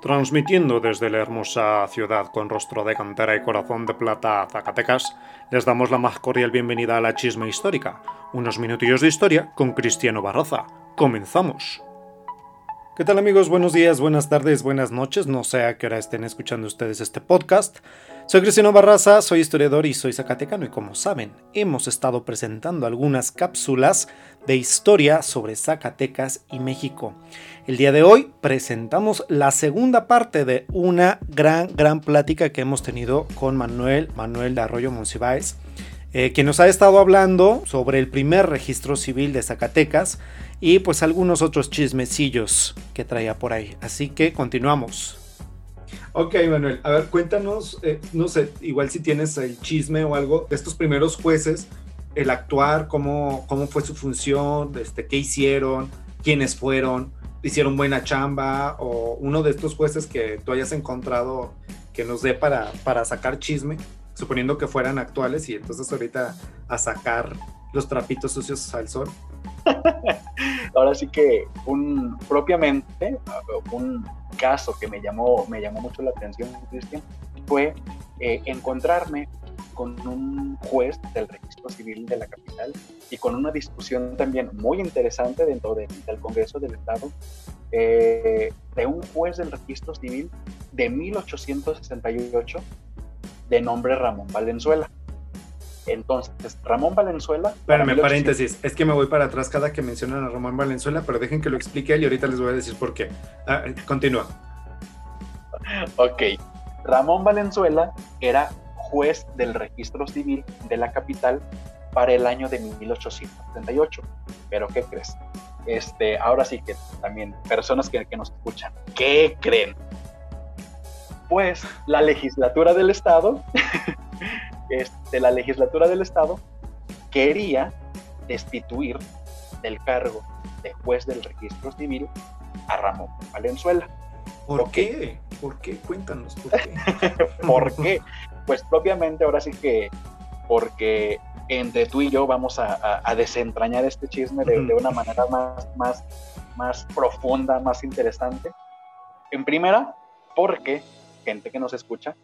Transmitiendo desde la hermosa ciudad con rostro de cantera y corazón de plata, Zacatecas, les damos la más cordial bienvenida a la Chisma Histórica, unos minutillos de historia con Cristiano Barroza. ¡Comenzamos! ¿Qué tal amigos? Buenos días, buenas tardes, buenas noches. No sé a qué hora estén escuchando ustedes este podcast. Soy Cristiano Barraza, soy historiador y soy zacatecano y como saben, hemos estado presentando algunas cápsulas de historia sobre Zacatecas y México. El día de hoy presentamos la segunda parte de una gran, gran plática que hemos tenido con Manuel, Manuel de Arroyo Monsiváis, eh, que nos ha estado hablando sobre el primer registro civil de Zacatecas y pues algunos otros chismecillos que traía por ahí. Así que continuamos. Ok, Manuel, a ver, cuéntanos, eh, no sé, igual si tienes el chisme o algo de estos primeros jueces, el actuar, cómo, cómo fue su función, este, qué hicieron, quiénes fueron, hicieron buena chamba, o uno de estos jueces que tú hayas encontrado que nos dé para, para sacar chisme, suponiendo que fueran actuales y entonces ahorita a sacar los trapitos sucios al sol. Ahora sí que un propiamente un caso que me llamó, me llamó mucho la atención, Cristian, fue eh, encontrarme con un juez del registro civil de la capital y con una discusión también muy interesante dentro del Congreso del Estado eh, de un juez del registro civil de 1868 de nombre Ramón Valenzuela. Entonces, Ramón Valenzuela. Espérame, paréntesis. Es que me voy para atrás cada que mencionan a Ramón Valenzuela, pero dejen que lo explique él y ahorita les voy a decir por qué. Ah, continúa. Ok. Ramón Valenzuela era juez del registro civil de la capital para el año de 1878. Pero, ¿qué crees? Este, ahora sí que también, personas que, que nos escuchan, ¿qué creen? Pues la legislatura del Estado este, la legislatura del Estado quería destituir del cargo de juez del registro civil a Ramón Valenzuela. ¿Por qué? ¿Por qué? Cuéntanos, ¿por qué? ¿Por qué? Pues propiamente ahora sí que porque entre tú y yo vamos a, desentrañar este chisme de, una manera más, más, más profunda, más interesante. En primera, porque, gente que nos escucha,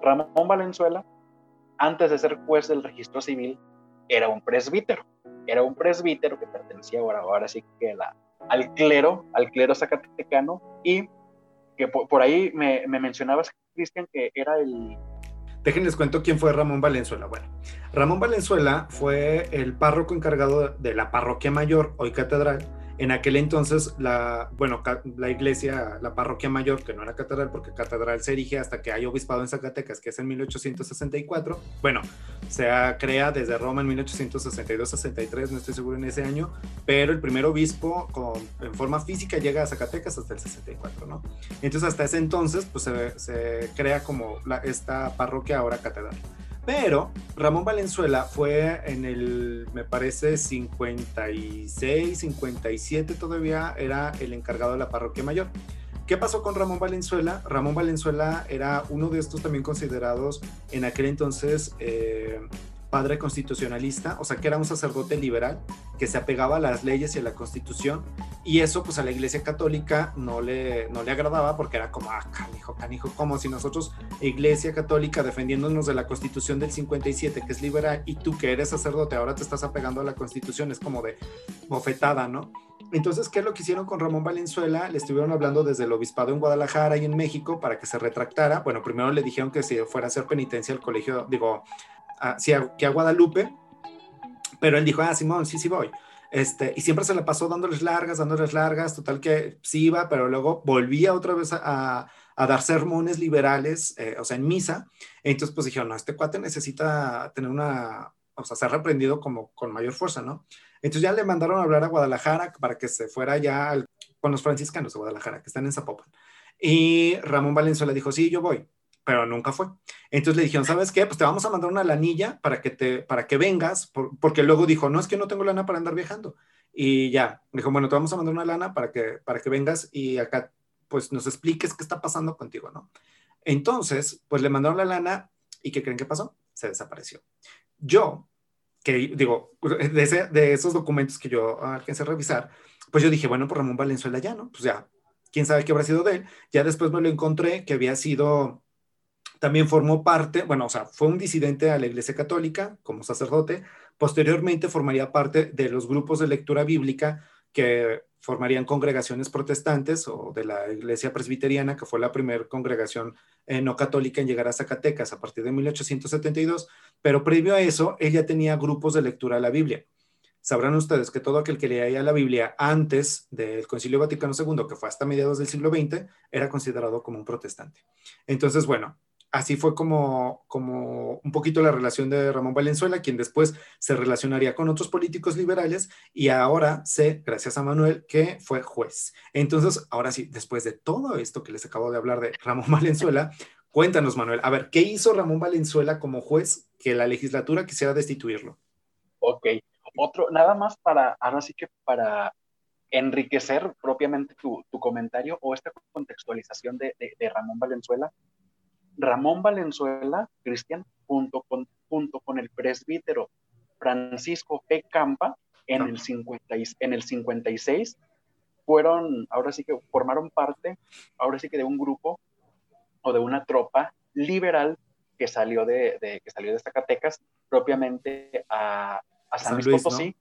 Ramón Valenzuela antes de ser juez del registro civil, era un presbítero. Era un presbítero que pertenecía ahora, ahora sí que la, al clero, al clero zacatecano, y que por, ahí me, me mencionabas, Cristian, que era el... Déjenles cuento quién fue Ramón Valenzuela. Bueno, Ramón Valenzuela fue el párroco encargado de la parroquia mayor, hoy catedral, en aquel entonces, la, bueno, la iglesia, la parroquia mayor, que no era catedral, porque catedral se erige hasta que hay obispado en Zacatecas, que es en 1864. Bueno, se crea desde Roma en 1862-63, no estoy seguro en ese año, pero el primer obispo en forma física llega a Zacatecas hasta el 64, ¿no? Entonces, hasta ese entonces, pues se, se crea como la, esta parroquia ahora catedral. Pero Ramón Valenzuela fue en el, me parece, 56, 57 todavía, era el encargado de la parroquia mayor. ¿Qué pasó con Ramón Valenzuela? Ramón Valenzuela era uno de estos también considerados en aquel entonces eh, padre constitucionalista, o sea que era un sacerdote liberal que se apegaba a las leyes y a la constitución, y eso pues a la iglesia católica no le, no le agradaba porque era como, ah, canijo, canijo, como si nosotros, iglesia católica, defendiéndonos de la constitución del 57, que es liberal, y tú que eres sacerdote, ahora te estás apegando a la constitución, es como de bofetada, ¿no? Entonces, ¿qué es lo que hicieron con Ramón Valenzuela? Le estuvieron hablando desde el obispado en Guadalajara y en México para que se retractara. Bueno, primero le dijeron que si fuera a hacer penitencia al colegio, digo, que a Guadalupe, pero él dijo, ah, Simón, sí, sí voy. Este, y siempre se le pasó dándoles largas, dándoles largas, total que sí iba, pero luego volvía otra vez a, dar sermones liberales, eh, o sea, en misa. Entonces, pues dijeron, no, este cuate necesita tener una, o sea, ser reprendido como con mayor fuerza, ¿no? Entonces ya le mandaron a hablar a Guadalajara para que se fuera ya con los franciscanos de Guadalajara, que están en Zapopan. Y Ramón Valenzuela dijo, sí, yo voy pero nunca fue. Entonces le dijeron, ¿sabes qué? Pues te vamos a mandar una lanilla para que, te, para que vengas, porque luego dijo, no, es que no tengo lana para andar viajando. Y ya, dijo, bueno, te vamos a mandar una lana para que, para que vengas y acá, pues nos expliques qué está pasando contigo, ¿no? Entonces, pues le mandaron la lana y ¿qué creen que pasó? Se desapareció. Yo, que digo, de, de esos documentos que yo alcancé a revisar, pues yo dije, bueno, por Ramón Valenzuela ya, ¿no? Pues ya, quién sabe qué habrá sido de él. Ya después me lo encontré que había sido, también formó parte, bueno, o sea, fue un disidente a la Iglesia Católica como sacerdote. Posteriormente formaría parte de los grupos de lectura bíblica que formarían congregaciones protestantes o de la iglesia presbiteriana, que fue la primera congregación eh, no católica en llegar a Zacatecas a partir de 1872, pero previo a eso, ella tenía grupos de lectura de la Biblia. Sabrán ustedes que todo aquel que leía la Biblia antes del Concilio Vaticano II, que fue hasta mediados del siglo XX, era considerado como un protestante. Entonces, bueno, así fue como, como un poquito la relación de Ramón Valenzuela, quien después se relacionaría con otros políticos liberales y ahora sé, gracias a Manuel, que fue juez. Entonces, ahora sí, después de todo esto que les acabo de hablar de Ramón Valenzuela, cuéntanos, Manuel, a ver, ¿qué hizo Ramón Valenzuela como juez que la legislatura quisiera destituirlo? Ok, otro, nada más para, ahora sí que para enriquecer propiamente tu, comentario o esta contextualización de Ramón Valenzuela, Ramón Valenzuela, Cristian, junto con, junto con el presbítero Francisco P. Campa, en el, 50, en el 56, fueron, ahora sí que formaron parte, ahora sí que de un grupo o de una tropa liberal que salió de, que salió de Zacatecas propiamente a, San, Luis, Potosí,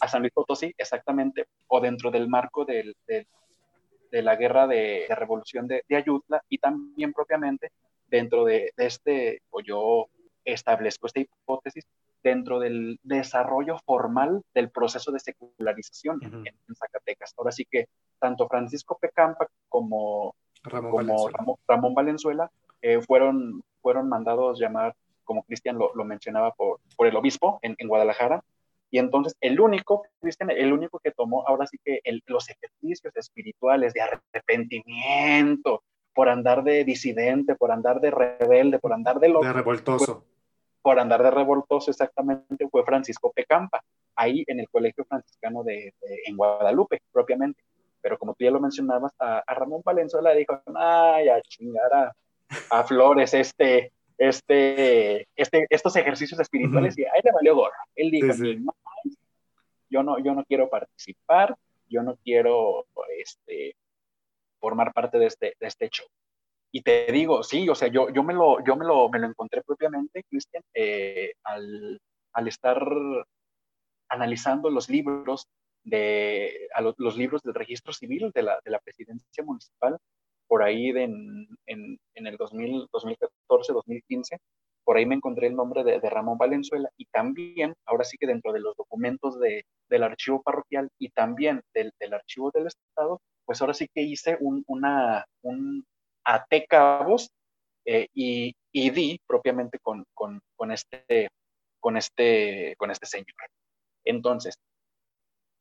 a San Luis Potosí, exactamente, o dentro del marco de la guerra de, revolución de, de, Ayutla y también propiamente dentro de, este, o yo establezco esta hipótesis, dentro del desarrollo formal del proceso de secularización en, Zacatecas. Ahora sí que tanto Francisco Pecampa como Ramón Valenzuela, Ramón, Valenzuela eh, fueron, fueron mandados llamar, como Cristian lo, mencionaba, por, por el obispo en, Guadalajara. Y entonces el único, Cristian, el único que tomó ahora sí que los ejercicios espirituales de arrepentimiento, por andar de disidente, por andar de rebelde, por andar de loco. De revoltoso. por andar de revoltoso, exactamente, fue Francisco Pecampa, ahí en el Colegio Franciscano de, en Guadalupe, propiamente. Pero como tú ya lo mencionabas, a, Ramón Valenzuela dijo, ay, a chingar a, Flores este, este, este, estos ejercicios espirituales, y a él le valió gorro. Él dijo, yo no, yo no quiero participar, yo no quiero, este, formar parte de este, de este show. Y te digo, sí, o sea, yo, yo, me, lo, yo me, lo, me lo encontré propiamente, Cristian, eh, al, al, estar analizando los libros de los, libros del registro civil de la, de la presidencia municipal por ahí en, en, el 2000, 2014, 2015, por ahí me encontré el nombre de, de, Ramón Valenzuela y también, ahora sí que dentro de los documentos de, del archivo parroquial y también del, del archivo del Estado, pues ahora sí que hice un, una, un eh, y, y, di propiamente con, este, con, este, con este señor. Entonces,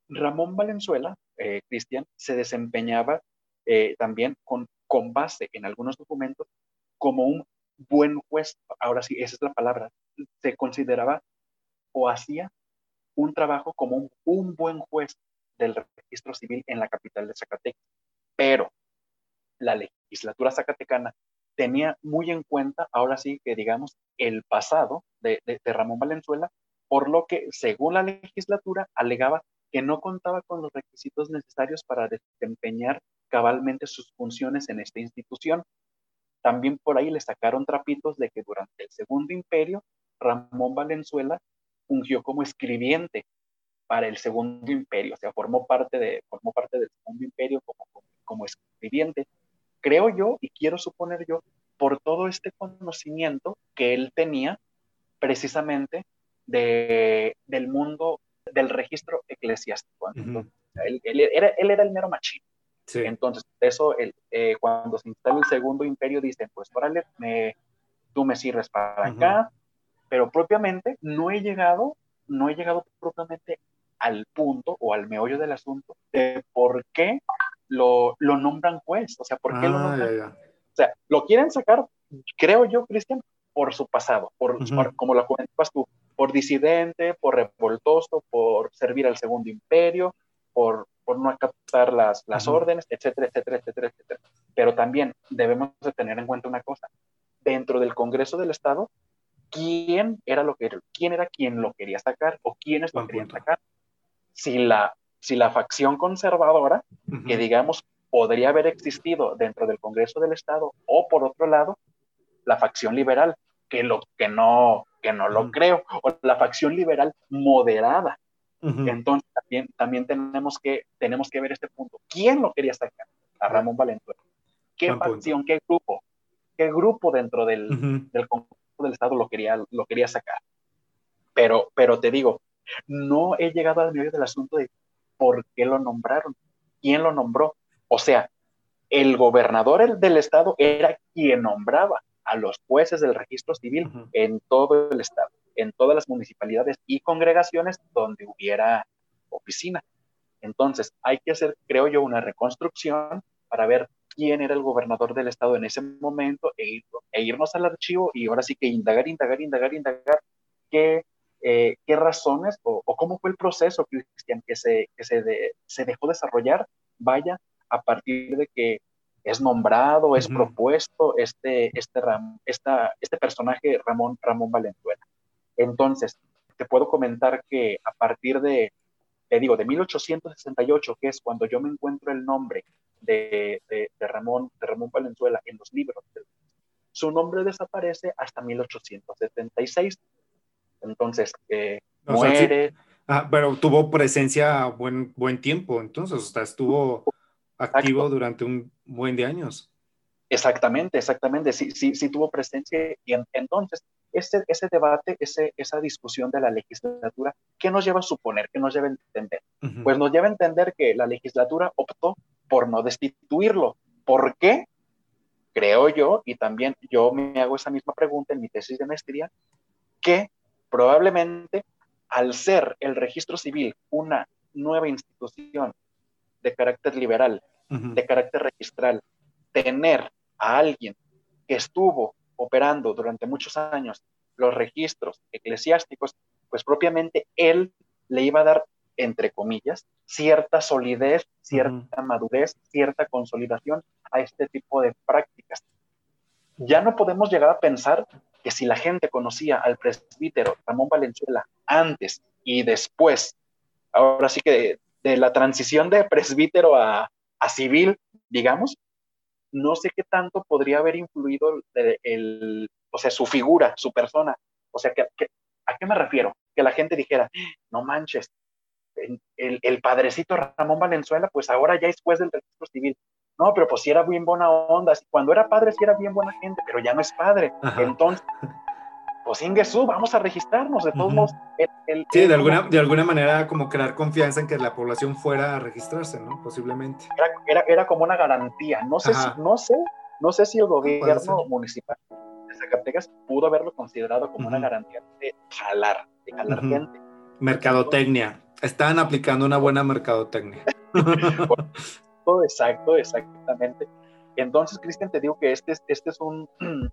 Ramón Valenzuela, eh, Cristian, se desempeñaba eh, también con, base en algunos documentos como un buen juez. Ahora sí, esa es la palabra. Se consideraba o hacía un trabajo como un buen juez del registro civil en la capital de Zacatecas. Pero la legislatura zacatecana tenía muy en cuenta, ahora sí que digamos, el pasado de, Ramón Valenzuela, por lo que, según la legislatura, alegaba que no contaba con los requisitos necesarios para desempeñar cabalmente sus funciones en esta institución. También por ahí le sacaron trapitos de que durante el Segundo Imperio, Ramón Valenzuela fungió como escribiente para el Segundo Imperio, o sea, formó parte, de, formó parte del Segundo Imperio como, como, escribiente. Creo yo, y quiero suponer yo, por todo este conocimiento que él tenía precisamente de, del mundo del registro eclesiástico. él, era, él, era, el mero machín. Entonces, eso, eh, cuando se instala el segundo imperio, dicen, pues, órale, me, tú me sirves para acá, pero propiamente no he llegado, no he llegado propiamente al punto o al meollo del asunto de por qué lo, lo nombran juez. O sea, ¿por qué lo ah, nombran? O sea, lo quieren sacar, creo yo, Cristian, por su pasado, por, como lo comentabas tú, por disidente, por revoltoso, por servir al segundo imperio, por, por no acatar las, las órdenes, etcétera, etcétera, etcétera, etcétera. Pero también debemos de tener en cuenta una cosa. Dentro del Congreso del Estado, ¿quién era, lo que, quién era quien lo quería sacar o quiénes lo querían sacar? Si la, si la facción conservadora, que digamos podría haber existido dentro del Congreso del Estado o por otro lado la facción liberal, que lo que no que no lo creo, o la facción liberal moderada. Entonces también, también tenemos, que, tenemos que ver este punto. ¿Quién lo quería sacar? A Ramón Valenzuela. ¿Qué facción, qué grupo? ¿Qué grupo dentro del, del Congreso del Estado lo quería, lo quería sacar? Pero, pero te digo, no he llegado al medio del asunto de por qué lo nombraron, quién lo nombró. O sea, el gobernador del estado era quien nombraba a los jueces del registro civil en todo el estado, en todas las municipalidades y congregaciones donde hubiera oficina. Entonces, hay que hacer, creo yo, una reconstrucción para ver quién era el gobernador del estado en ese momento e, e irnos al archivo y ahora sí que indagar, indagar, indagar, indagar qué, eh, qué razones o, cómo fue el proceso, Cristian, que, se, que se, se dejó desarrollar, vaya, a partir de que es nombrado, es propuesto este, este, esta, este personaje Ramón, Ramón Valenzuela. Entonces, te puedo comentar que a partir de, te digo, de 1868, que es cuando yo me encuentro el nombre de, de, Ramón, de Ramón Valenzuela en los libros, su nombre desaparece hasta 1876. Entonces, eh, muere. ah, pero tuvo presencia buen, buen tiempo, entonces, o sea, estuvo activo durante un buen de años. Exactamente, exactamente, sí, sí, sí tuvo presencia y entonces ese, ese debate, ese, esa discusión de la legislatura, ¿qué nos lleva a suponer? ¿Qué nos lleva a entender? Pues nos lleva a entender que la legislatura optó por no destituirlo. ¿Por qué? Creo yo, y también yo me hago esa misma pregunta en mi tesis de maestría, que probablemente al ser el registro civil una nueva institución de carácter liberal, de carácter registral, tener a alguien que estuvo operando durante muchos años los registros eclesiásticos, pues propiamente él le iba a dar, entre comillas, cierta solidez, cierta madurez, cierta consolidación a este tipo de prácticas. Ya no podemos llegar a pensar que si la gente conocía al presbítero Ramón Valenzuela antes y después, ahora sí que de la transición de presbítero a, civil, digamos, no sé qué tanto podría haber influido el, o sea, su figura, su persona. O sea, que, ¿a qué me refiero? Que la gente dijera, no manches, el, el, padrecito Ramón Valenzuela, pues ahora ya es del registro civil. No, pero pues si era bien buena onda, cuando era padre sí era bien buena gente, pero ya no es padre. Entonces, pues Ingesu, vamos a registrarnos, de todos modos. sí, de alguna, de alguna manera como crear confianza en que la población fuera a registrarse, ¿no? Posiblemente. Era, era, como una garantía, no sé, si, no sé, no sé si el gobierno municipal de Zacatecas pudo haberlo considerado como una garantía de jalar, de jalar gente. Mercadotecnia, estaban aplicando una buena mercadotecnia. exacto, exactamente. Entonces, Cristian, te digo que este, este es un,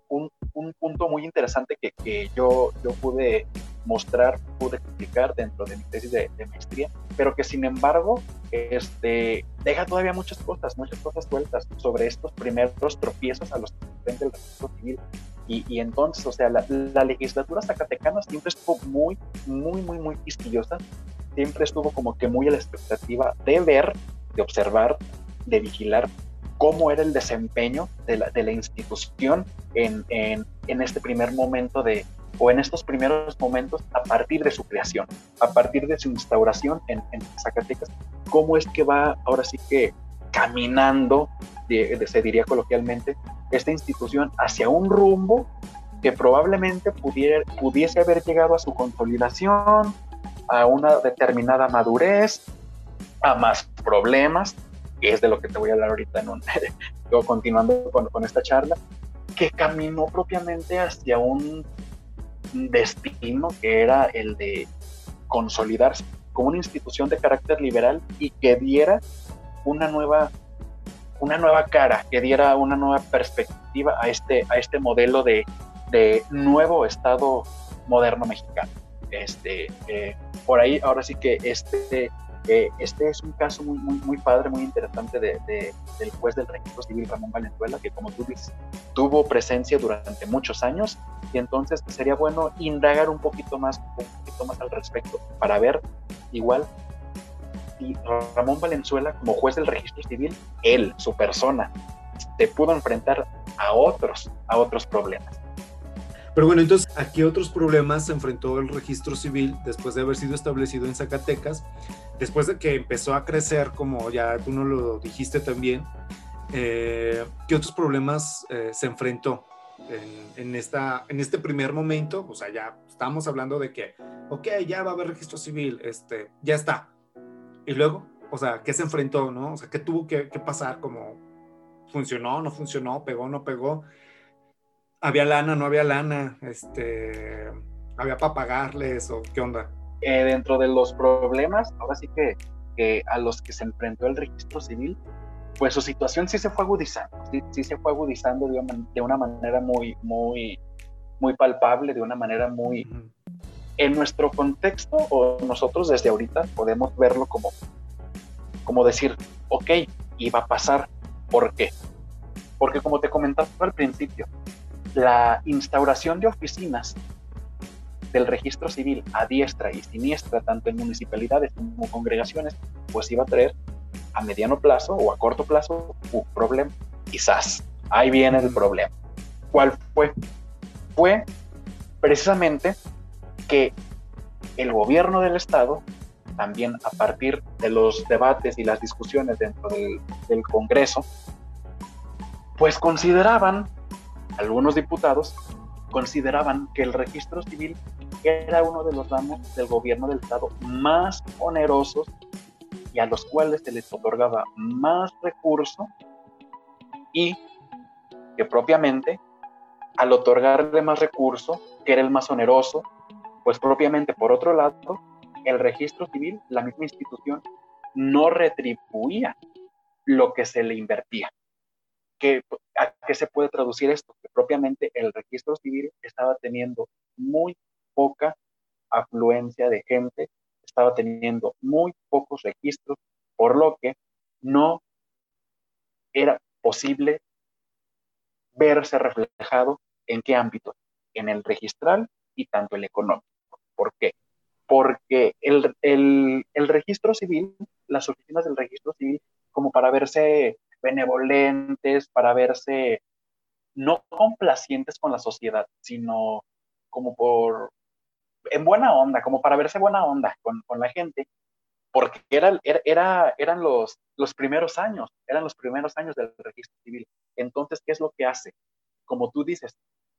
un, punto muy interesante que, que, yo, yo pude mostrar, pude explicar dentro de mi tesis de, maestría, pero que sin embargo este, deja todavía muchas cosas, muchas cosas sueltas sobre estos primeros tropiezos a los que enfrenta el registro civil. Y, y, entonces, o sea, la, la, legislatura zacatecana siempre estuvo muy, muy, muy, muy quisquillosa, siempre estuvo como que muy a la expectativa de ver, de observar, de vigilar cómo era el desempeño de la, de la institución en, en, en, este primer momento de, o en estos primeros momentos a partir de su creación, a partir de su instauración en, en Zacatecas, cómo es que va ahora sí que caminando, se diría coloquialmente, esta institución hacia un rumbo que probablemente pudiera, pudiese haber llegado a su consolidación, a una determinada madurez, a más problemas, que es de lo que te voy a hablar ahorita en un, continuando con, esta charla, que caminó propiamente hacia un destino que era el de consolidarse como una institución de carácter liberal y que diera una nueva una nueva cara, que diera una nueva perspectiva a este, a este modelo de, de nuevo Estado moderno mexicano. Este, eh, por ahí, ahora sí que este, este es un caso muy, padre, muy interesante de, del juez del registro civil Ramón Valenzuela, que como tú dices, tuvo presencia durante muchos años y entonces sería bueno indagar un poquito más, un poquito más al respecto para ver igual si Ramón Valenzuela, como juez del registro civil, él, su persona, se pudo enfrentar a otros, a otros problemas. Pero bueno, entonces, ¿a qué otros problemas se enfrentó el registro civil después de haber sido establecido en Zacatecas? Después de que empezó a crecer, como ya tú no lo dijiste también, eh, ¿qué otros problemas eh, se enfrentó en, esta, en este primer momento? O sea, ya estamos hablando de que, ok, ya va a haber registro civil, este, ya está. Y luego, o sea, ¿qué se enfrentó, no? O sea, ¿qué tuvo que, que pasar? Como, ¿funcionó, no funcionó, pegó, no pegó? Había lana, no había lana, este, había para pagarles o qué onda. Eh, dentro de los problemas, ahora sí que, que, a los que se enfrentó el registro civil, pues su situación sí se fue agudizando, sí, se fue agudizando de una, de una, manera muy, muy, muy palpable, de una manera muy... En nuestro contexto, o nosotros desde ahorita podemos verlo como, como decir, ok, iba a pasar, ¿por qué? Porque como te comentaba al principio, la instauración de oficinas del registro civil a diestra y siniestra, tanto en municipalidades como congregaciones, pues iba a traer a mediano plazo o a corto plazo un problema. Quizás, ahí viene el problema. ¿Cuál fue? Fue precisamente que el gobierno del Estado, también a partir de los debates y las discusiones dentro del, del Congreso, pues consideraban algunos diputados consideraban que el registro civil era uno de los ramos del gobierno del Estado más onerosos y a los cuales se les otorgaba más recurso y que propiamente al otorgarle más recurso, que era el más oneroso, pues propiamente por otro lado, el registro civil, la misma institución, no retribuía lo que se le invertía. ¿A qué se puede traducir esto? Que propiamente el registro civil estaba teniendo muy poca afluencia de gente, estaba teniendo muy pocos registros, por lo que no era posible verse reflejado en qué ámbito, en el registral y tanto el económico. ¿Por qué? Porque el, el registro civil, las oficinas del registro civil, como para verse benevolentes, para verse no complacientes con la sociedad, sino como por, en buena onda, como para verse buena onda con, la gente, porque era, era, eran los, los primeros años, eran los primeros años del registro civil. Entonces, ¿qué es lo que hace? Como tú dices,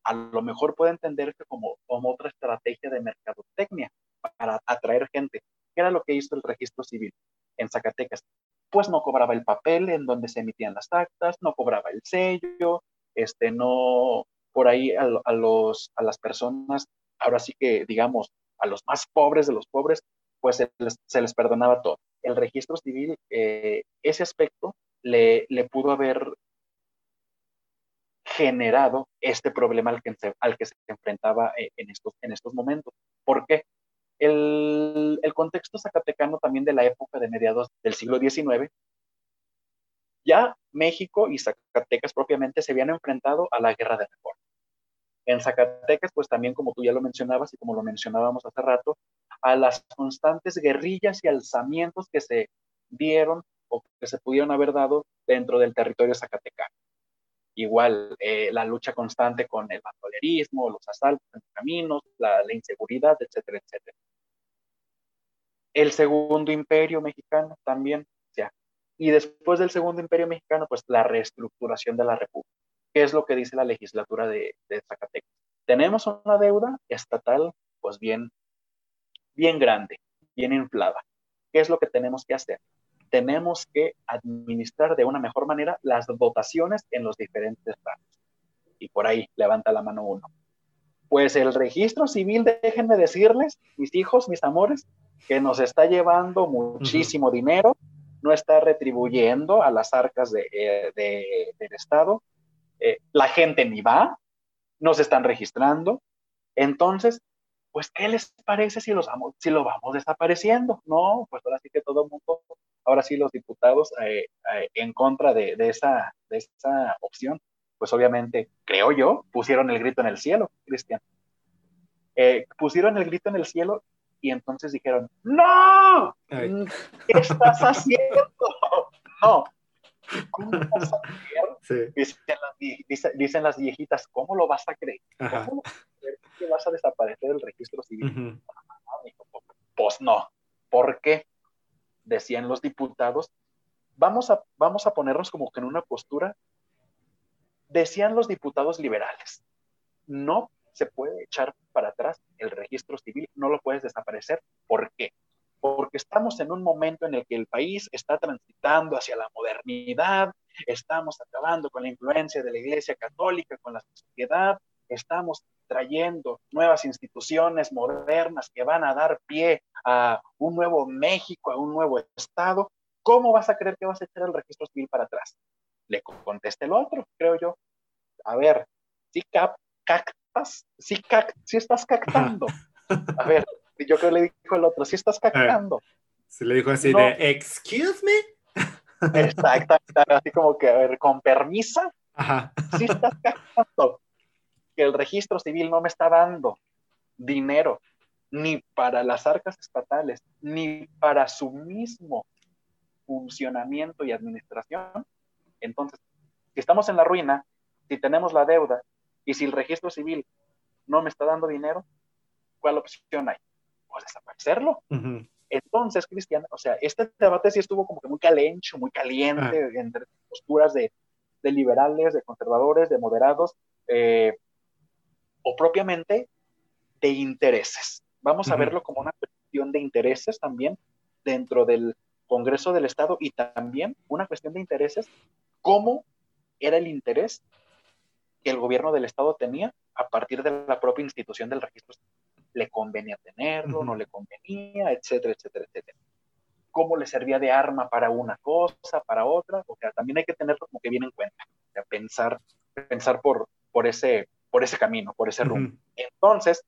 a lo mejor puede entenderse como, como otra estrategia de mercadotecnia para atraer gente. ¿Qué era lo que hizo el registro civil en Zacatecas? Pues no cobraba el papel en donde se emitían las actas, no cobraba el sello, este, no, por ahí a, los, a las personas, ahora sí que digamos, a los más pobres de los pobres, pues se les, perdonaba todo. El registro civil, eh, ese aspecto le, le pudo haber generado este problema al que, al que se enfrentaba eh, en, estos, en estos momentos. ¿Por qué? El, contexto zacatecano también de la época de mediados del siglo XIX, ya México y Zacatecas propiamente se habían enfrentado a la guerra de reforma. En Zacatecas, pues también como tú ya lo mencionabas y como lo mencionábamos hace rato, a las constantes guerrillas y alzamientos que se dieron o que se pudieron haber dado dentro del territorio zacatecano. Igual, eh, la lucha constante con el bandolerismo, los asaltos en caminos, la, la inseguridad, etcétera, etcétera el segundo imperio mexicano también, ya. Y después del segundo imperio mexicano, pues la reestructuración de la república. ¿Qué es lo que dice la legislatura de, Zacatecas? Tenemos una deuda estatal, pues bien, bien grande, bien inflada. ¿Qué es lo que tenemos que hacer? Tenemos que administrar de una mejor manera las votaciones en los diferentes ramos. Y por ahí levanta la mano uno. Pues el registro civil, déjenme decirles, mis hijos, mis amores, que nos está llevando muchísimo dinero, no está retribuyendo a las arcas eh, del Estado, eh, la gente ni va, no se están registrando. Entonces, pues, ¿qué les parece si, los vamos, si lo vamos desapareciendo? No, pues ahora sí que todo el mundo, ahora sí los diputados eh, en contra de, esa, de esa opción, pues obviamente, creo yo, pusieron el grito en el cielo, Cristian. pusieron el grito en el cielo y entonces dijeron, no, ¿qué estás haciendo? no. ¿Cómo vas a creer? Dicen, las, viejitas, ¿cómo lo vas a creer? ¿Cómo vas a creer que vas a desaparecer del registro civil? Pues no. ¿Por qué? Decían los diputados, vamos a, vamos a ponernos como que en una postura, decían los diputados liberales, no se puede echar para atrás el registro civil, no lo puedes desaparecer. ¿Por qué? Porque estamos en un momento en el que el país está transitando hacia la modernidad, estamos acabando con la influencia de la Iglesia Católica, con la sociedad, estamos trayendo nuevas instituciones modernas que van a dar pie a un nuevo México, a un nuevo Estado. ¿Cómo vas a creer que vas a echar el registro civil para atrás? Le conteste el otro, creo yo. A ver, si cap, si, si estás cactando. A ver, yo creo que le dijo el otro, si estás cactando. Se le dijo así de, excuse me. Exactamente, así como que, a ver, con permisa, si estás cactando, que el registro civil no me está dando dinero ni para las arcas estatales, ni para su mismo funcionamiento y administración. Entonces, si estamos en la ruina, si tenemos la deuda, y si el registro civil no me está dando dinero, ¿cuál opción hay? Pues desaparecerlo. Entonces, Cristian, o sea, este debate sí estuvo como que muy calencho, muy caliente, ah. entre posturas de, liberales, de conservadores, de moderados, eh, o propiamente de intereses. Vamos a verlo como una cuestión de intereses también dentro del Congreso del Estado y también una cuestión de intereses, cómo era el interés que el gobierno del Estado tenía a partir de la propia institución del registro. Le convenía tenerlo, no le convenía, etcétera, etcétera, etcétera. ¿Cómo le servía de arma para una cosa, para otra? O sea, también hay que tenerlo como que bien en cuenta, o sea, pensar, pensar por, por, ese, por ese camino, por ese rumbo. Entonces,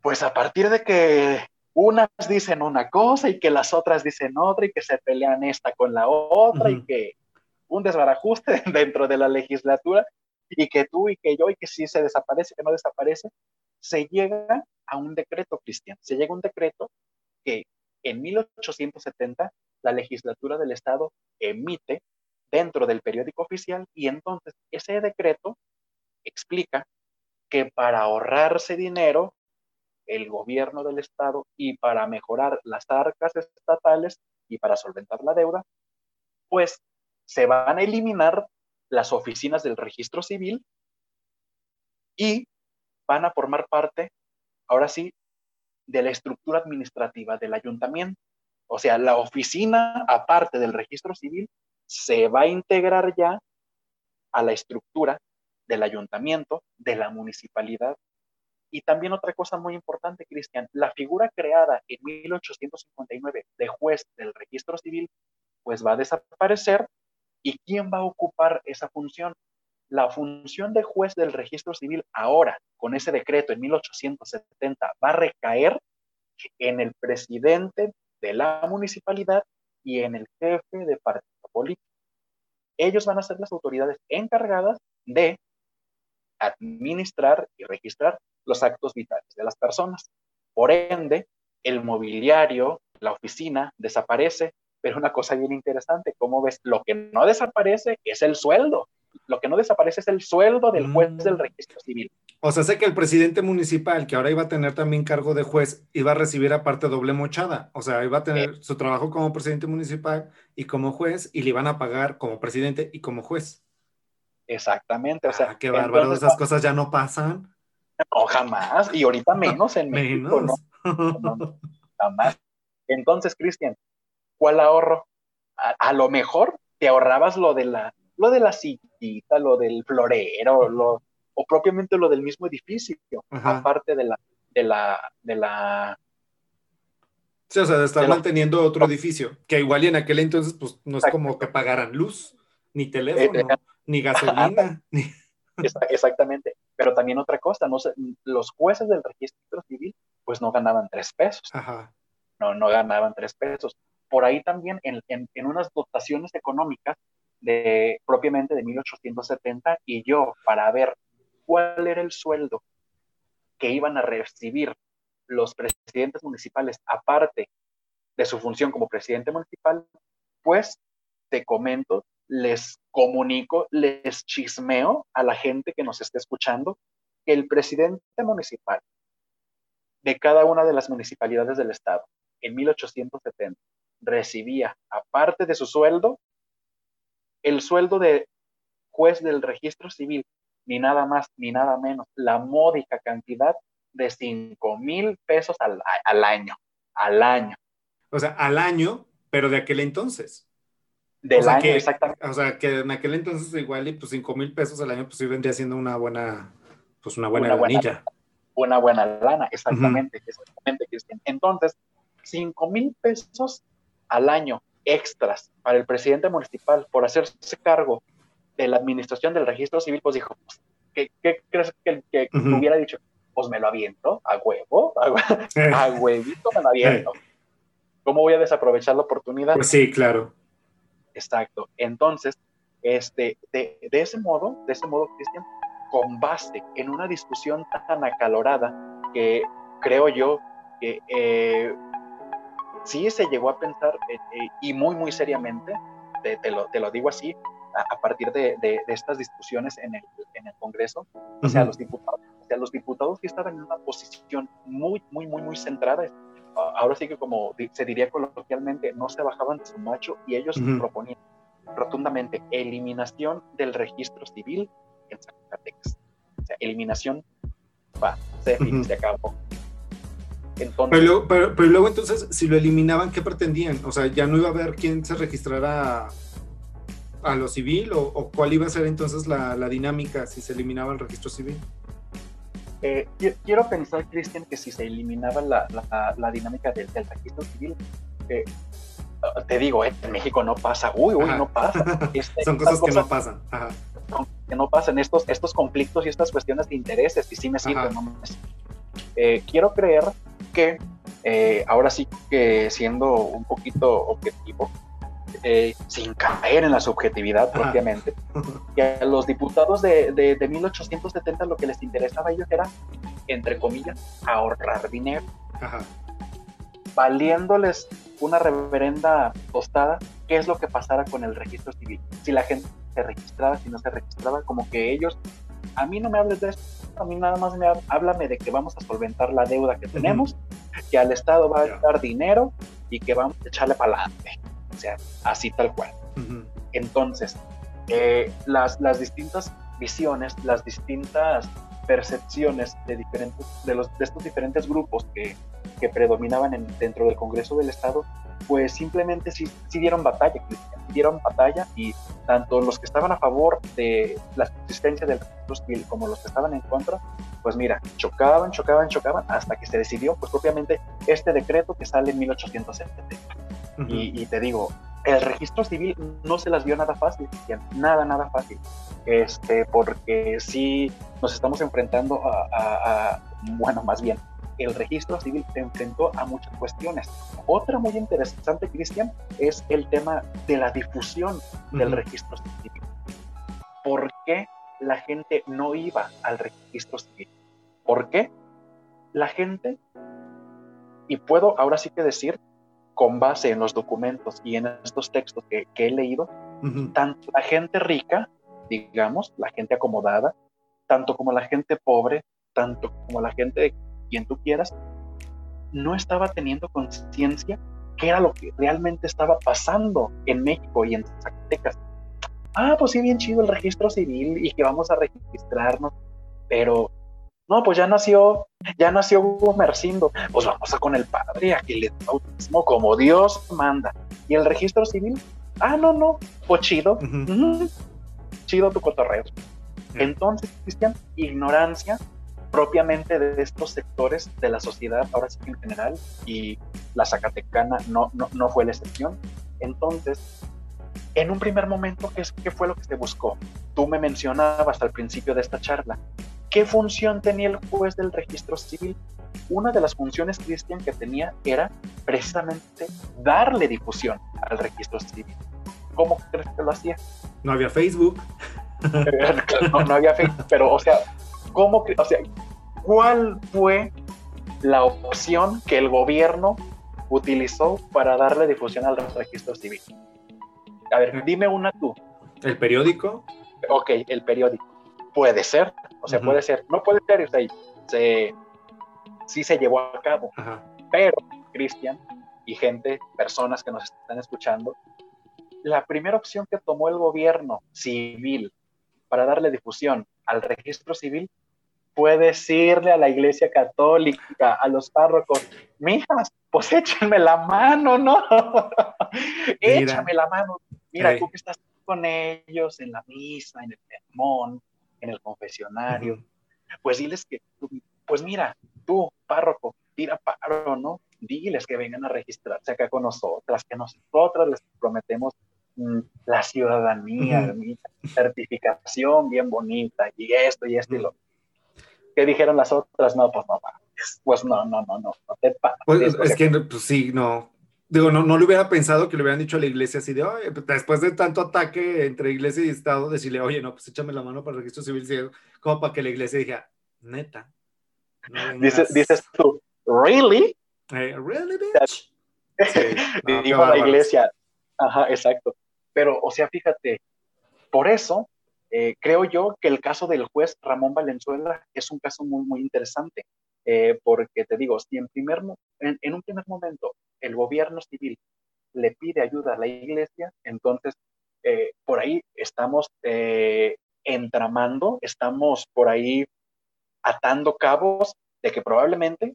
pues a partir de que unas dicen una cosa y que las otras dicen otra y que se pelean esta con la otra y que un desbarajuste dentro de la legislatura, y que tú y que yo y que si se desaparece, que no desaparece, se llega a un decreto, Cristian, se llega a un decreto que en 1870 la legislatura del Estado emite dentro del periódico oficial y entonces ese decreto explica que para ahorrarse dinero, el gobierno del Estado y para mejorar las arcas estatales y para solventar la deuda, pues se van a eliminar las oficinas del registro civil y van a formar parte, ahora sí, de la estructura administrativa del ayuntamiento. O sea, la oficina, aparte del registro civil, se va a integrar ya a la estructura del ayuntamiento, de la municipalidad. Y también otra cosa muy importante, Cristian, la figura creada en 1859 de juez del registro civil, pues va a desaparecer ¿Y quién va a ocupar esa función? La función de juez del registro civil ahora, con ese decreto en 1870, va a recaer en el presidente de la municipalidad y en el jefe de partido político. Ellos van a ser las autoridades encargadas de administrar y registrar los actos vitales de las personas. Por ende, el mobiliario, la oficina desaparece, pero una cosa bien interesante, ¿cómo ves? Lo que no desaparece es el sueldo. Lo que no desaparece es el sueldo del juez del mm. registro civil. O sea, sé que el presidente municipal, que ahora iba a tener también cargo de juez, iba a recibir aparte doble mochada. O sea, iba a tener su trabajo como presidente municipal y como juez, y le iban a pagar como presidente y como juez. Exactamente. O sea, ah, qué bárbaro, esas cosas ya no pasan. No, jamás. Y ahorita menos en México, menos. ¿no? Jamás. Entonces, Cristian, ¿cuál ahorro? A, lo mejor te ahorrabas lo de la, lo de la sillita, lo del florero, lo, o propiamente lo del mismo edificio, aparte de la, de la, de la Sí, o sea, de estar manteniendo otro edificio, que igual y en aquel entonces, pues no es como que pagaran luz, ni teléfono, eh, eh, ni gasolina. Exactamente, pero también otra cosa, no sé, los jueces del registro civil, pues no ganaban tres pesos. No, no ganaban tres pesos por ahí también en, en, unas dotaciones económicas de propiamente de 1870 y yo para ver cuál era el sueldo que iban a recibir los presidentes municipales, aparte de su función como presidente municipal, pues te comento, les comunico, les chismeo a la gente que nos esté escuchando el presidente municipal de cada una de las municipalidades del estado en 1870 recibía, aparte de su sueldo, el sueldo de juez del registro civil, ni nada más ni nada menos, la módica cantidad de 5 mil pesos al, año, al año. O sea, al año, pero de aquel entonces. Del año, exactamente. O sea, que en aquel entonces igual y pues 5 mil pesos al año pues sí vendría siendo una buena, pues una buena una una buena lana, exactamente, exactamente, Entonces, 5 mil pesos al año extras para el presidente municipal por hacerse cargo de la administración del registro civil, pues dijo, pues, ¿qué, crees que, que hubiera dicho? Pues me lo aviento, a huevo, a, huevito me lo aviento. ¿Cómo voy a desaprovechar la oportunidad? Pues sí, claro. Exacto. Entonces, este, de, de ese modo, de ese modo, Cristian, con base en una discusión tan acalorada que creo yo que eh, sí se llegó a pensar eh, eh, y muy, muy seriamente, te, lo, te lo, digo así, a, partir de, de, estas discusiones en el, en el Congreso, o sea, los diputados, o sea, los diputados que estaban en una posición muy, muy, muy, muy centrada, ahora sí que como se diría coloquialmente, no se bajaban de su macho y ellos proponían rotundamente eliminación del registro civil en Zacatecas. O sea, eliminación, va, se, se acabó. Entonces, pero, pero, luego entonces, si lo eliminaban, ¿qué pretendían? O sea, ya no iba a haber quién se registrara a lo civil o, cuál iba a ser entonces la, la, dinámica si se eliminaba el registro civil. Eh, quiero pensar, Cristian, que si se eliminaba la, la, dinámica del, registro civil, eh, te digo, eh, en México no pasa, uy, uy, no pasa. Este, Son cosas, que no pasan. Ajá. Que no pasan estos, estos conflictos y estas cuestiones de intereses, y sí me sirven, no quiero creer que, ahora sí que siendo un poquito objetivo, eh, sin caer en la subjetividad propiamente, que a los diputados de, de, 1870 lo que les interesaba a ellos era, entre comillas, ahorrar dinero. Valiéndoles una reverenda tostada, qué es lo que pasara con el registro civil. Si la gente se registraba, si no se registraba, como que ellos, a mí no me hables de esto, a mí nada más me háblame de que vamos a solventar la deuda que tenemos, que al Estado va a dar dinero y que vamos a echarle para adelante o sea, así tal cual. Entonces, eh, las, las distintas visiones, las distintas percepciones de, diferentes, de, los, de estos diferentes grupos que, que predominaban en, dentro del Congreso del Estado, pues simplemente sí, dieron batalla, dieron batalla y tanto los que estaban a favor de la existencia del registro civil como los que estaban en contra, pues mira, chocaban, chocaban, chocaban hasta que se decidió pues propiamente este decreto que sale en 1870. y, te digo, el registro civil no se las vio nada fácil, nada, nada fácil, este, porque sí nos estamos enfrentando a, bueno, más bien, el registro civil se enfrentó a muchas cuestiones. Otra muy interesante, Cristian, es el tema de la difusión del registro civil. ¿Por qué la gente no iba al registro civil? ¿Por qué? La gente, y puedo ahora sí que decir con base en los documentos y en estos textos que, he leído, tanto la gente rica, digamos, la gente acomodada, tanto como la gente pobre, tanto como la gente de quien tú quieras, no estaba teniendo conciencia qué era lo que realmente estaba pasando en México y en Zacatecas. Ah, pues sí, bien chido el registro civil y que vamos a registrarnos, pero no, pues ya nació, ya nació Hugo Mercindo, pues vamos a con el padre a que le bautismo como Dios manda. Y el registro civil, ah, no, no, pues chido, chido tu cotorreo. Entonces, Cristian, ignorancia propiamente de estos sectores de la sociedad, ahora sí en general, y la Zacatecana no, no, no fue la excepción. Entonces, en un primer momento, ¿qué, ¿qué fue lo que se buscó? Tú me mencionabas al principio de esta charla, ¿Qué función tenía el juez del registro civil? Una de las funciones, Cristian, que tenía era precisamente darle difusión al registro civil. ¿Cómo crees que lo hacía? No había Facebook. no, había Facebook, pero, o sea, ¿cómo o sea, cuál fue la opción que el gobierno utilizó para darle difusión al registro civil. A ver, dime una tú. ¿El periódico? Ok, el periódico. Puede ser, o sea, puede ser. No puede ser, o sea, se, sí se llevó a cabo. Pero, Cristian y gente, personas que nos están escuchando, la primera opción que tomó el gobierno civil para darle difusión al registro civil fue decirle a la iglesia católica, a los párrocos, mijas, pues échame la mano, ¿no? échame la mano. Mira, tú que estás con ellos en la misa, en el sermón, en el confesionario, pues diles que, pues mira, tú, párroco, tira paro, ¿no? Diles que vengan a registrarse acá con nosotras, que nosotras les prometemos mm, la ciudadanía, certificación bien bonita, y esto y esto y lo. ¿Qué dijeron las otras? No, pues no, pues no, no, no, no, no te pues, es que, pues sí, no. Digo, no, no le hubiera pensado que le hubieran dicho a la iglesia así de, oye, pues, después de tanto ataque entre iglesia y Estado, decirle, oye, no, pues échame la mano para el registro civil, como para que la iglesia diga, neta. dices, dices tú, ¿really? Eh, ¿Really, bitch? Dijo la iglesia. Ajá, exacto. Pero, o sea, fíjate, por eso eh, creo yo que el caso del juez Ramón Valenzuela es un caso muy, muy interesante, eh, porque te digo, si en, primer, en, un primer momento el gobierno civil le pide ayuda a la iglesia, entonces eh, por ahí estamos entramando, estamos por ahí atando cabos de que probablemente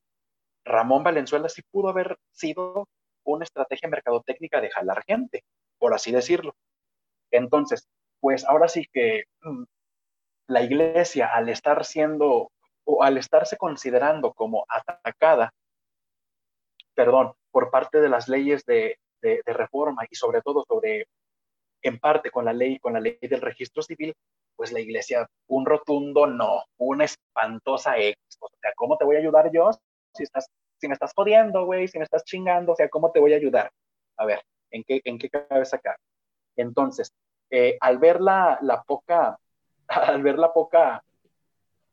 Ramón Valenzuela sí pudo haber sido una estrategia mercadotécnica de jalar gente, por así decirlo. Entonces, pues ahora sí que mm, la iglesia al estar siendo o al estarse considerando como atacada, perdón, por parte de las leyes de, reforma y sobre todo sobre, en parte con la ley, con la ley del registro civil, pues la iglesia, un rotundo no, una espantosa X. O sea, ¿cómo te voy a ayudar yo si estás, si me estás jodiendo, güey, si me estás chingando? O sea, ¿cómo te voy a ayudar? A ver, ¿en qué, en qué cabeza acá? Entonces, eh, al ver la, poca, al ver la poca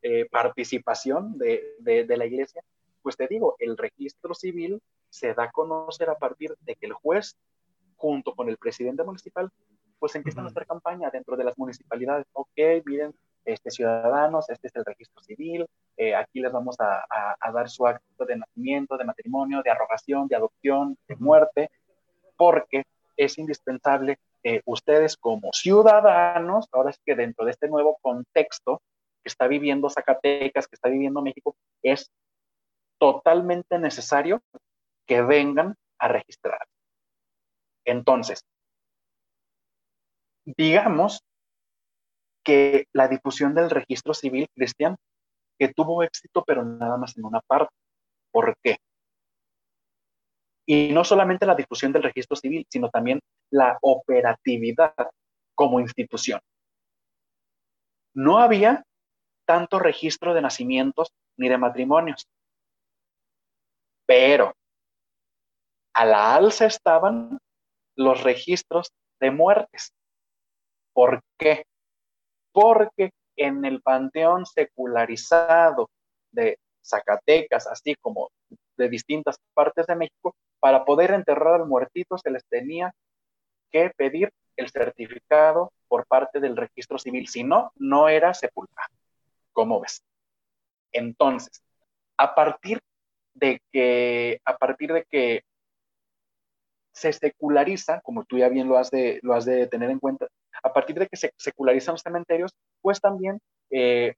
eh, participación de, la iglesia, pues te digo, el registro civil se da a conocer a partir de que el juez, junto con el presidente municipal, pues empiezan a hacer campaña dentro de las municipalidades. Ok, miren, este, ciudadanos, este es el registro civil, eh, aquí les vamos a, dar su acto de nacimiento, de matrimonio, de arrogación, de adopción, de muerte, porque es indispensable ustedes como ciudadanos, ahora es que dentro de este nuevo contexto que está viviendo Zacatecas, que está viviendo México, es totalmente necesario que vengan a registrar. Entonces, digamos que la difusión del registro civil cristiano, que tuvo éxito, pero nada más en una parte. ¿Por qué? Y no solamente la difusión del registro civil, sino también la operatividad como institución. No había tanto registro de nacimientos ni de matrimonios, pero a la alza estaban los registros de muertes. ¿Por qué? Porque en el panteón secularizado de Zacatecas, así como de distintas partes de México, para poder enterrar al muertito se les tenía que pedir el certificado por parte del registro civil, si no, no era sepultado. ¿Cómo ves? Entonces, a partir de que, a partir de que se seculariza, como tú ya bien lo has de, lo has de tener en cuenta, a partir de que se secularizan los cementerios, pues también eh,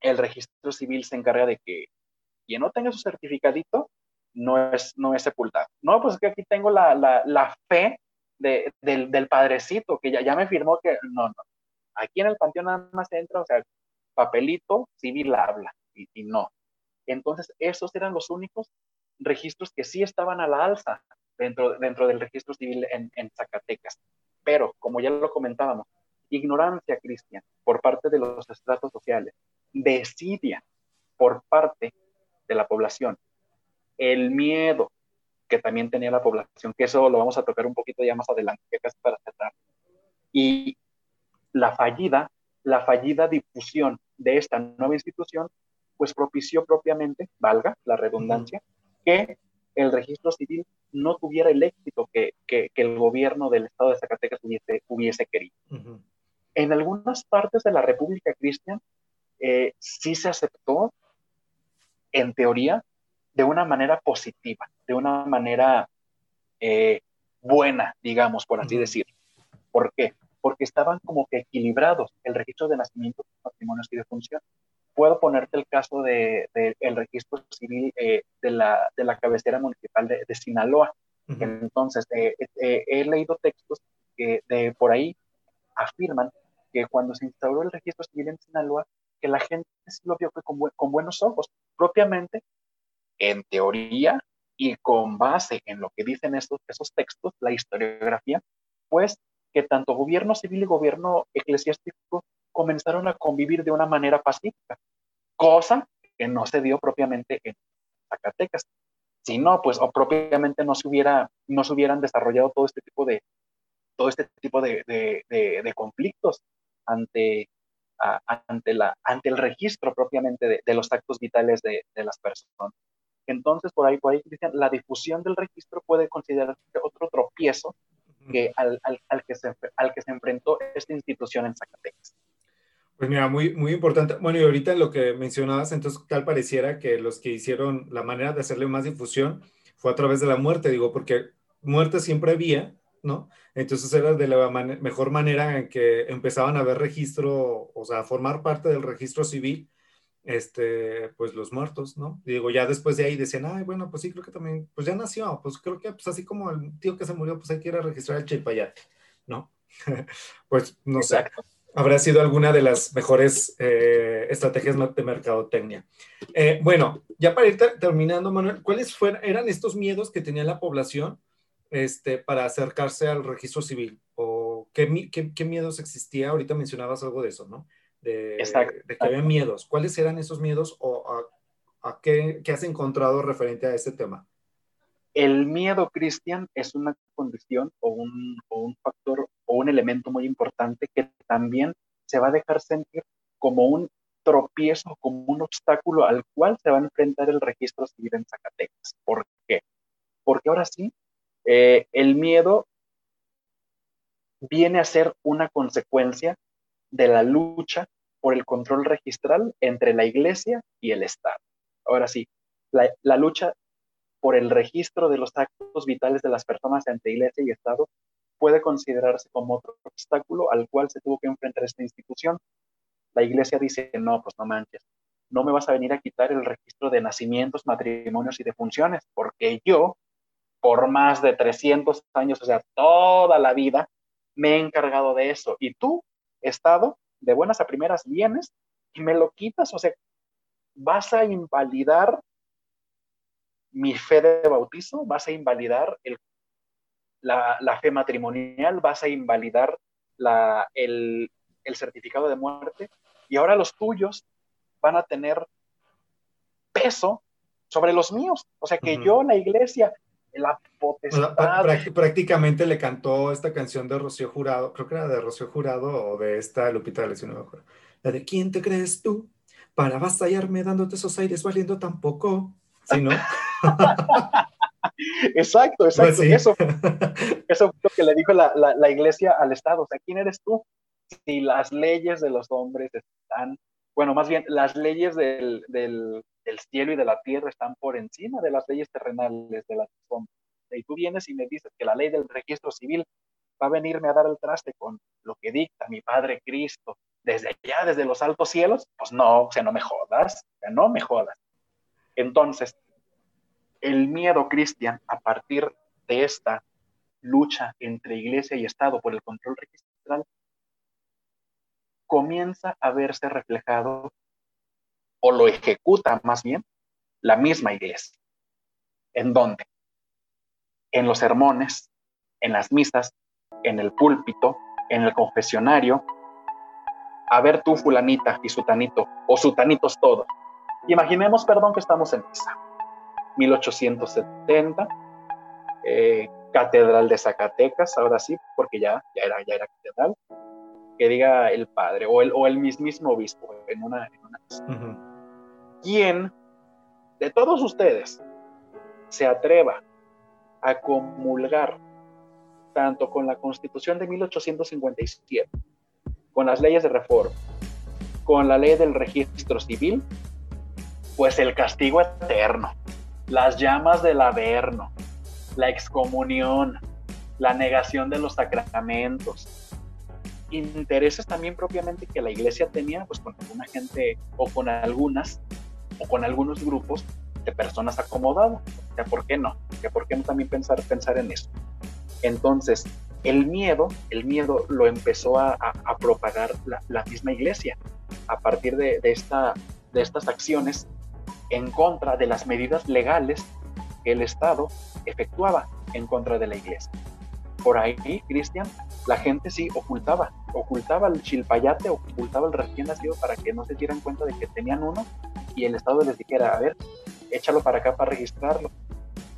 el registro civil se encarga de que quien no tenga su certificadito no es, no es sepultado. No, pues es que aquí tengo la, la, la fe de, del, del, padrecito que ya, ya me firmó que no, no. Aquí en el panteón nada más entra, o sea, papelito civil habla y, y no. Entonces, esos eran los únicos registros que sí estaban a la alza dentro, dentro del registro civil en, en Zacatecas. Pero, como ya lo comentábamos, ignorancia, Cristian, por parte de los estratos sociales, desidia por parte de la población el miedo que también tenía la población, que eso lo vamos a tocar un poquito ya más adelante, que casi para cerrar. Y la fallida, la fallida difusión de esta nueva institución pues propició propiamente, valga la redundancia, que el registro civil no tuviera el éxito que, el gobierno del estado de Zacatecas hubiese, hubiese querido. En algunas partes de la República Cristiana eh, sí se aceptó, en teoría, de una manera positiva, de una manera eh, buena, digamos, por así decirlo. ¿Por qué? Porque estaban como que equilibrados el registro de nacimientos, patrimonios y de función. Puedo ponerte el caso del de, el registro civil eh, de, la, de la cabecera municipal de, Sinaloa. Entonces, he leído textos que de por ahí afirman que cuando se instauró el registro civil en Sinaloa, que la gente lo vio con, con buenos ojos. Propiamente, en teoría y con base en lo que dicen estos, esos textos, la historiografía, pues que tanto gobierno civil y gobierno eclesiástico comenzaron a convivir de una manera pacífica, cosa que no se dio propiamente en Zacatecas. Si no, pues o propiamente no se, hubiera, no se hubieran desarrollado todo este tipo de, todo este tipo de, de, de conflictos ante, ante, la, ante el registro propiamente de, los actos vitales de, las personas. Entonces, por ahí, por ahí dicen, la difusión del registro puede considerarse otro tropiezo que al, al, que se, al que se enfrentó esta institución en Zacatecas. Pues mira, muy, muy importante. Bueno, y ahorita lo que mencionabas, entonces tal pareciera que los que hicieron la manera de hacerle más difusión fue a través de la muerte, digo, porque muerte siempre había, ¿no? Entonces era de la mejor manera en que empezaban a ver registro, o sea, a formar parte del registro civil, este, pues los muertos, ¿no? digo, ya después de ahí decían, ay, bueno, pues sí, creo que también, pues ya nació, pues creo que, pues así como el tío que se murió, pues hay que ir a registrar el chilpayate, ¿no? pues no sé, habrá sido alguna de las mejores eh, estrategias de mercadotecnia. Eh, bueno, ya para ir terminando, Manuel, ¿cuáles fueron, eran estos miedos que tenía la población este, para acercarse al registro civil? ¿O qué, qué, miedos existía? Ahorita mencionabas algo de eso, ¿no? De, de que había miedos. ¿Cuáles eran esos miedos o a, qué, qué, has encontrado referente a este tema? El miedo, Cristian, es una condición o un, o un factor o un elemento muy importante que también se va a dejar sentir como un tropiezo, como un obstáculo al cual se va a enfrentar el registro civil en Zacatecas. ¿Por qué? Porque ahora sí eh, el miedo viene a ser una consecuencia de la lucha por el control registral entre la iglesia y el Estado. Ahora sí, la, lucha por el registro de los actos vitales de las personas ante iglesia y Estado puede considerarse como otro obstáculo al cual se tuvo que enfrentar esta institución. La iglesia dice, no, pues no manches, no me vas a venir a quitar el registro de nacimientos, matrimonios y defunciones, porque yo por más de 300 años, o sea, toda la vida, me he encargado de eso. Y tú, Estado, de buenas a primeras vienes y me lo quitas, o sea, vas a invalidar mi fe de bautizo, vas a invalidar el, la, fe matrimonial, vas a invalidar la, el, el certificado de muerte y ahora los tuyos van a tener peso sobre los míos. O sea que yo, la iglesia, la potestad. prácticamente le cantó esta canción de Rocío Jurado, creo que era de Rocío Jurado o de esta Lupita de no La de ¿Quién te crees tú para vastallarme dándote esos aires valiendo tan poco? ¿Sí, no? exacto, pues exacto. Eso, eso fue lo que le dijo la, la, iglesia al Estado. O sea, ¿quién eres tú? Si las leyes de los hombres están, bueno, más bien, las leyes del, del del cielo y de la tierra están por encima de las leyes terrenales de la hombres. Y tú vienes y me dices que la ley del registro civil va a venirme a dar el traste con lo que dicta mi Padre Cristo desde allá, desde los altos cielos, pues no, o sea, no me jodas, o sea, no me jodas. Entonces, el miedo, Cristian, a partir de esta lucha entre iglesia y Estado por el control registral, comienza a verse reflejado o lo ejecuta más bien la misma iglesia. ¿En dónde? En los sermones, en las misas, en el púlpito, en el confesionario. A ver tú, fulanita y sutanito, o sutanitos todos. Imaginemos, perdón, que estamos en misa. 1870, eh, Catedral de Zacatecas, ahora sí, porque ya, ya, era, ya era catedral, que diga el padre o el, o el mismísimo obispo en una... En una quien de todos ustedes se atreva a comulgar tanto con la Constitución de 1857, con las leyes de reforma, con la ley del registro civil, pues el castigo eterno, las llamas del averno, la excomunión, la negación de los sacramentos, intereses también propiamente que la iglesia tenía, pues con alguna gente o con algunas o con algunos grupos de personas acomodadas. O ¿por qué no? ¿Por qué no también pensar, pensar en eso? Entonces, el miedo, el miedo lo empezó a, propagar la, misma iglesia a partir de, esta, de estas acciones en contra de las medidas legales que el Estado efectuaba en contra de la iglesia. Por ahí, Cristian, la gente sí ocultaba, ocultaba el chilpayate, ocultaba el recién nacido para que no se dieran cuenta de que tenían uno y el Estado les dijera, a ver, échalo para acá para registrarlo.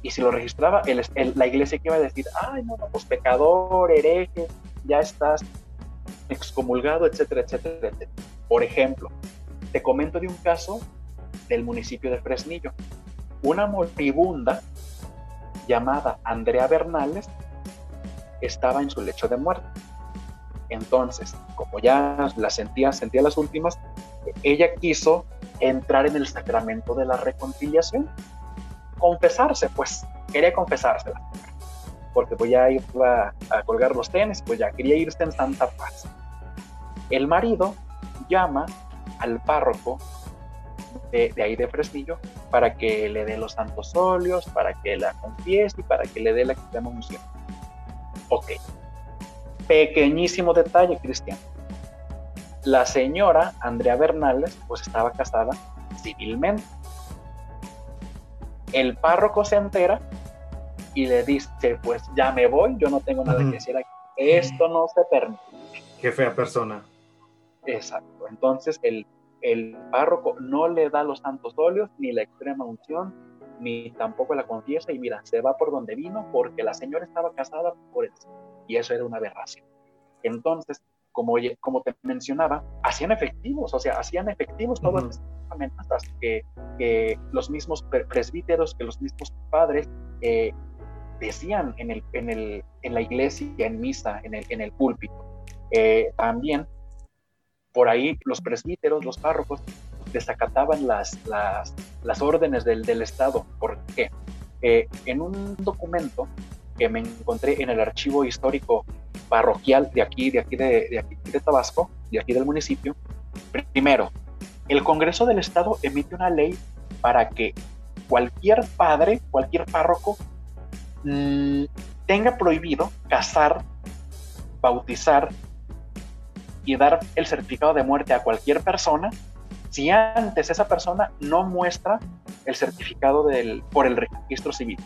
Y si lo registraba, la iglesia iba a decir, ay, no, no, pues pecador, hereje, ya estás excomulgado, etcétera, etcétera, etcétera. Por ejemplo, te comento de un caso del municipio de Fresnillo. Una moribunda llamada Andrea Bernales estaba en su lecho de muerte. Entonces, como ya la sentía, sentía las últimas, ella quiso entrar en el sacramento de la reconciliación, confesarse, pues quería confesársela, porque pues ya iba a colgar los tenis, pues ya quería irse en santa paz. El marido llama al párroco de, ahí de Fresnillo para que le dé los santos óleos, para que la confiese y para que le dé la unción. Ok. Pequeñísimo detalle, Cristian. La señora Andrea Bernales, pues estaba casada civilmente. El párroco se entera y le dice, pues ya me voy, yo no tengo nada que decir aquí. Esto no se permite. Qué fea persona. Exacto. Entonces el, el párroco no le da los santos óleos ni la extrema unción, ni tampoco la confiesa y mira, se va por donde vino porque la señora estaba casada por él. Y eso era una aberración. Entonces, como, como te mencionaba, hacían efectivos, o sea, hacían efectivos todas las amenazas que, que, los mismos presbíteros, que los mismos padres eh, decían en, el, en, el, en la iglesia, en misa, en el, en el púlpito. Eh, también, por ahí, los presbíteros, los párrocos, desacataban las, las, las órdenes del, del, Estado. ¿Por qué? Eh, en un documento que me encontré en el archivo histórico parroquial de aquí, de aquí de, de aquí de Tabasco, de aquí del municipio, primero, el Congreso del Estado emite una ley para que cualquier padre, cualquier párroco, mm, tenga prohibido casar, bautizar y dar el certificado de muerte a cualquier persona si antes esa persona no muestra el certificado del, por el registro civil.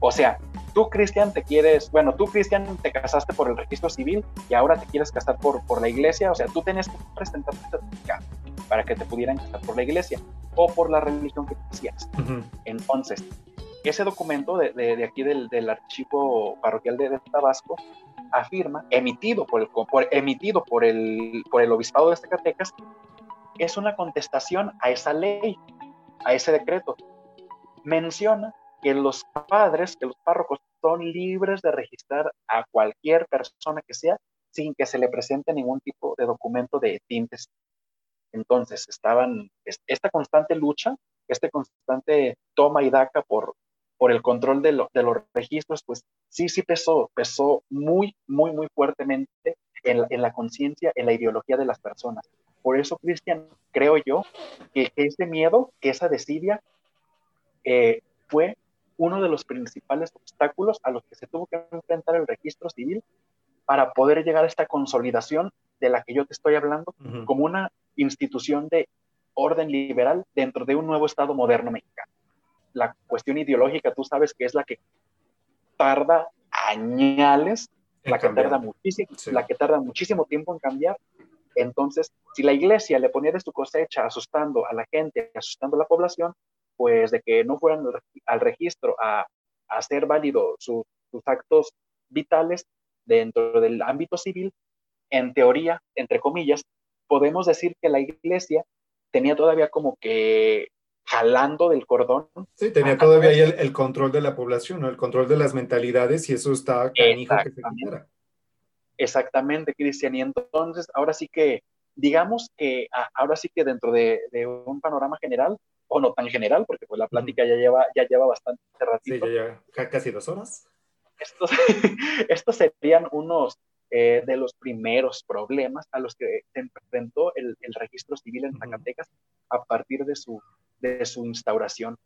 O sea, tú, Cristian, te quieres, bueno, tú, Cristian, te casaste por el registro civil y ahora te quieres casar por, por la iglesia, o sea, tú tenías que presentar tu certificado para que te pudieran casar por la iglesia o por la religión que quisieras. Entonces, ese documento de, de, aquí del, del, archivo parroquial de, Tabasco afirma, emitido por el, por, emitido por el, por el obispado de Zacatecas, es una contestación a esa ley, a ese decreto. Menciona que los padres, que los párrocos son libres de registrar a cualquier persona que sea sin que se le presente ningún tipo de documento de tintes. Entonces, estaban, esta constante lucha, este constante toma y daca por, por el control de, de los registros, pues sí, sí pesó, pesó muy, muy, muy fuertemente en, en la conciencia, en la ideología de las personas. Por eso, Cristian, creo yo que, ese miedo, que esa desidia, eh, fue uno de los principales obstáculos a los que se tuvo que enfrentar el registro civil para poder llegar a esta consolidación de la que yo te estoy hablando como una institución de orden liberal dentro de un nuevo Estado moderno mexicano. La cuestión ideológica, tú sabes que es la que tarda añales, la que, tarda muchísimo, la que tarda muchísimo tiempo en cambiar. Entonces, si la iglesia le ponía de su cosecha asustando a la gente, asustando a la población, pues de que no fueran al registro a, hacer válido sus actos vitales dentro del ámbito civil, en teoría, entre comillas, podemos decir que la iglesia tenía todavía como que jalando del cordón. Sí, tenía todavía ahí el, control de la población, ¿no? el control de las mentalidades y eso está canijo que se quitara. Exactamente, Cristian. Y entonces, ahora sí que, digamos que, ahora sí que dentro de, un panorama general, o no tan general, porque pues la plática ya lleva, ya lleva bastante ratito. Sí, ya lleva casi dos horas. Estos, estos serían unos eh, de los primeros problemas a los que se enfrentó el, registro civil en Zacatecas a partir de su, de su instauración.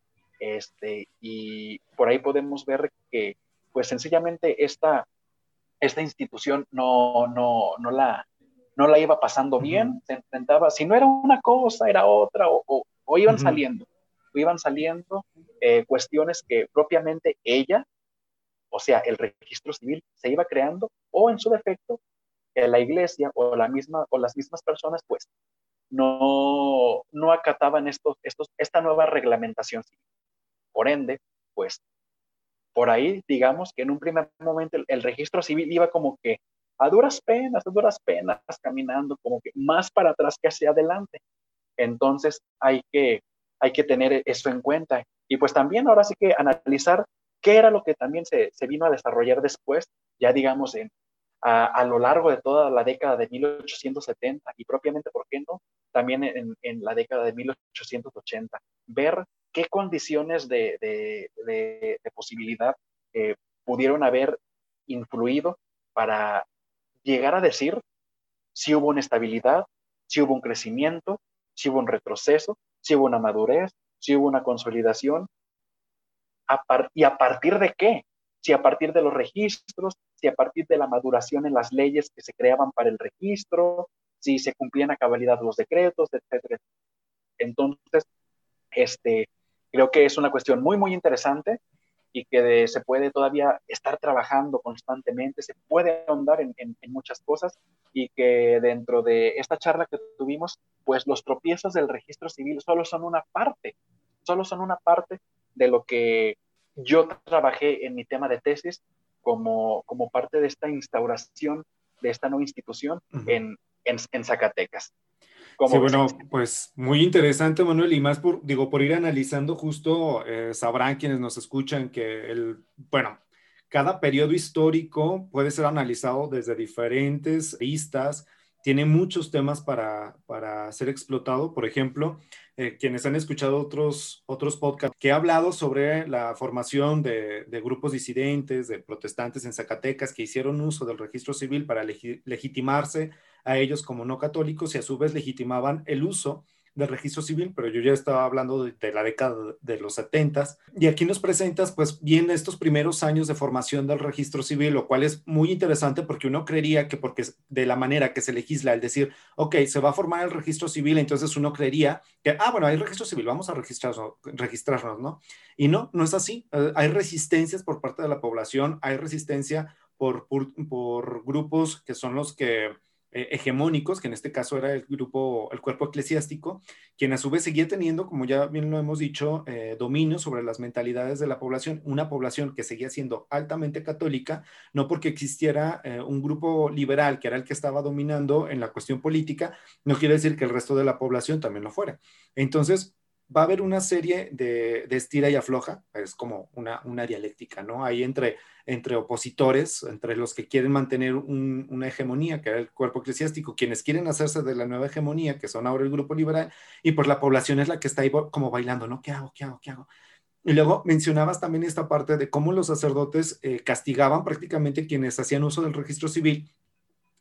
Este, y por ahí podemos ver que, pues sencillamente esta, esta institución no, no, no, la, no la iba pasando bien, se enfrentaba, si no era una cosa, era otra, o, o, iban saliendo, o iban saliendo eh, cuestiones que propiamente ella o sea, el registro civil se iba creando o en su defecto, la iglesia o, la misma, o las mismas personas, pues, no, no acataban estos, estos, esta nueva reglamentación. Por ende, pues, por ahí, digamos que en un primer momento el, registro civil iba como que a duras penas, a duras penas, caminando como que más para atrás que hacia adelante. Entonces hay que, hay que tener eso en cuenta. Y pues también ahora sí que analizar ¿Qué era lo que también se, vino a desarrollar después, ya digamos, en, a, lo largo de toda la década de 1870 y propiamente, ¿por qué no? También en, la década de 1880. Ver qué condiciones de, posibilidad eh, pudieron haber influido para llegar a decir si hubo una estabilidad, si hubo un crecimiento, si hubo un retroceso, si hubo una madurez, si hubo una consolidación, ¿Y a partir de qué? Si a partir de los registros, si a partir de la maduración en las leyes que se creaban para el registro, si se cumplían a cabalidad los decretos, etcétera. Entonces, este, creo que es una cuestión muy, muy interesante y que se puede todavía estar trabajando constantemente, se puede ahondar en, en, muchas cosas y que dentro de esta charla que tuvimos, pues los tropiezos del registro civil solo son una parte, solo son una parte de lo que yo trabajé en mi tema de tesis como, como parte de esta instauración de esta nueva institución en, en, Zacatecas. Sí, bueno, pues muy interesante, Manuel, y más por, digo, por ir analizando justo, eh, sabrán quienes nos escuchan que el, bueno, cada periodo histórico puede ser analizado desde diferentes vistas, tiene muchos temas para, para ser explotado. Por ejemplo, eh, quienes han escuchado otros, otros podcasts, que he hablado sobre la formación de, grupos disidentes, de protestantes en Zacatecas, que hicieron uso del registro civil para legitimarse a ellos como no católicos y a su vez legitimaban el uso del registro civil, pero yo ya estaba hablando de, la década de los 70 y aquí nos presentas pues bien estos primeros años de formación del registro civil, lo cual es muy interesante porque uno creería que porque de la manera que se legisla, el decir, ok, se va a formar el registro civil, entonces uno creería que, ah, bueno, hay registro civil, vamos a registrarnos, registrarnos ¿no? Y no, no es así. Eh, hay resistencias por parte de la población, hay resistencia por, por grupos que son los que eh, hegemónicos, que en este caso era el grupo, el cuerpo eclesiástico, quien a su vez seguía teniendo, como ya bien lo hemos dicho, eh, dominio sobre las mentalidades de la población, una población que seguía siendo altamente católica, no porque existiera eh, un grupo liberal que era el que estaba dominando en la cuestión política, no quiere decir que el resto de la población también lo fuera. Entonces, va a haber una serie de, estira y afloja, es como una, una dialéctica, ¿no? Ahí entre, entre opositores, entre los que quieren mantener una hegemonía, que era el cuerpo eclesiástico, quienes quieren hacerse de la nueva hegemonía, que son ahora el grupo liberal, y pues la población es la que está ahí como bailando, ¿no? ¿Qué hago? ¿Qué hago? ¿Qué hago? Y luego mencionabas también esta parte de cómo los sacerdotes eh, castigaban prácticamente quienes hacían uso del registro civil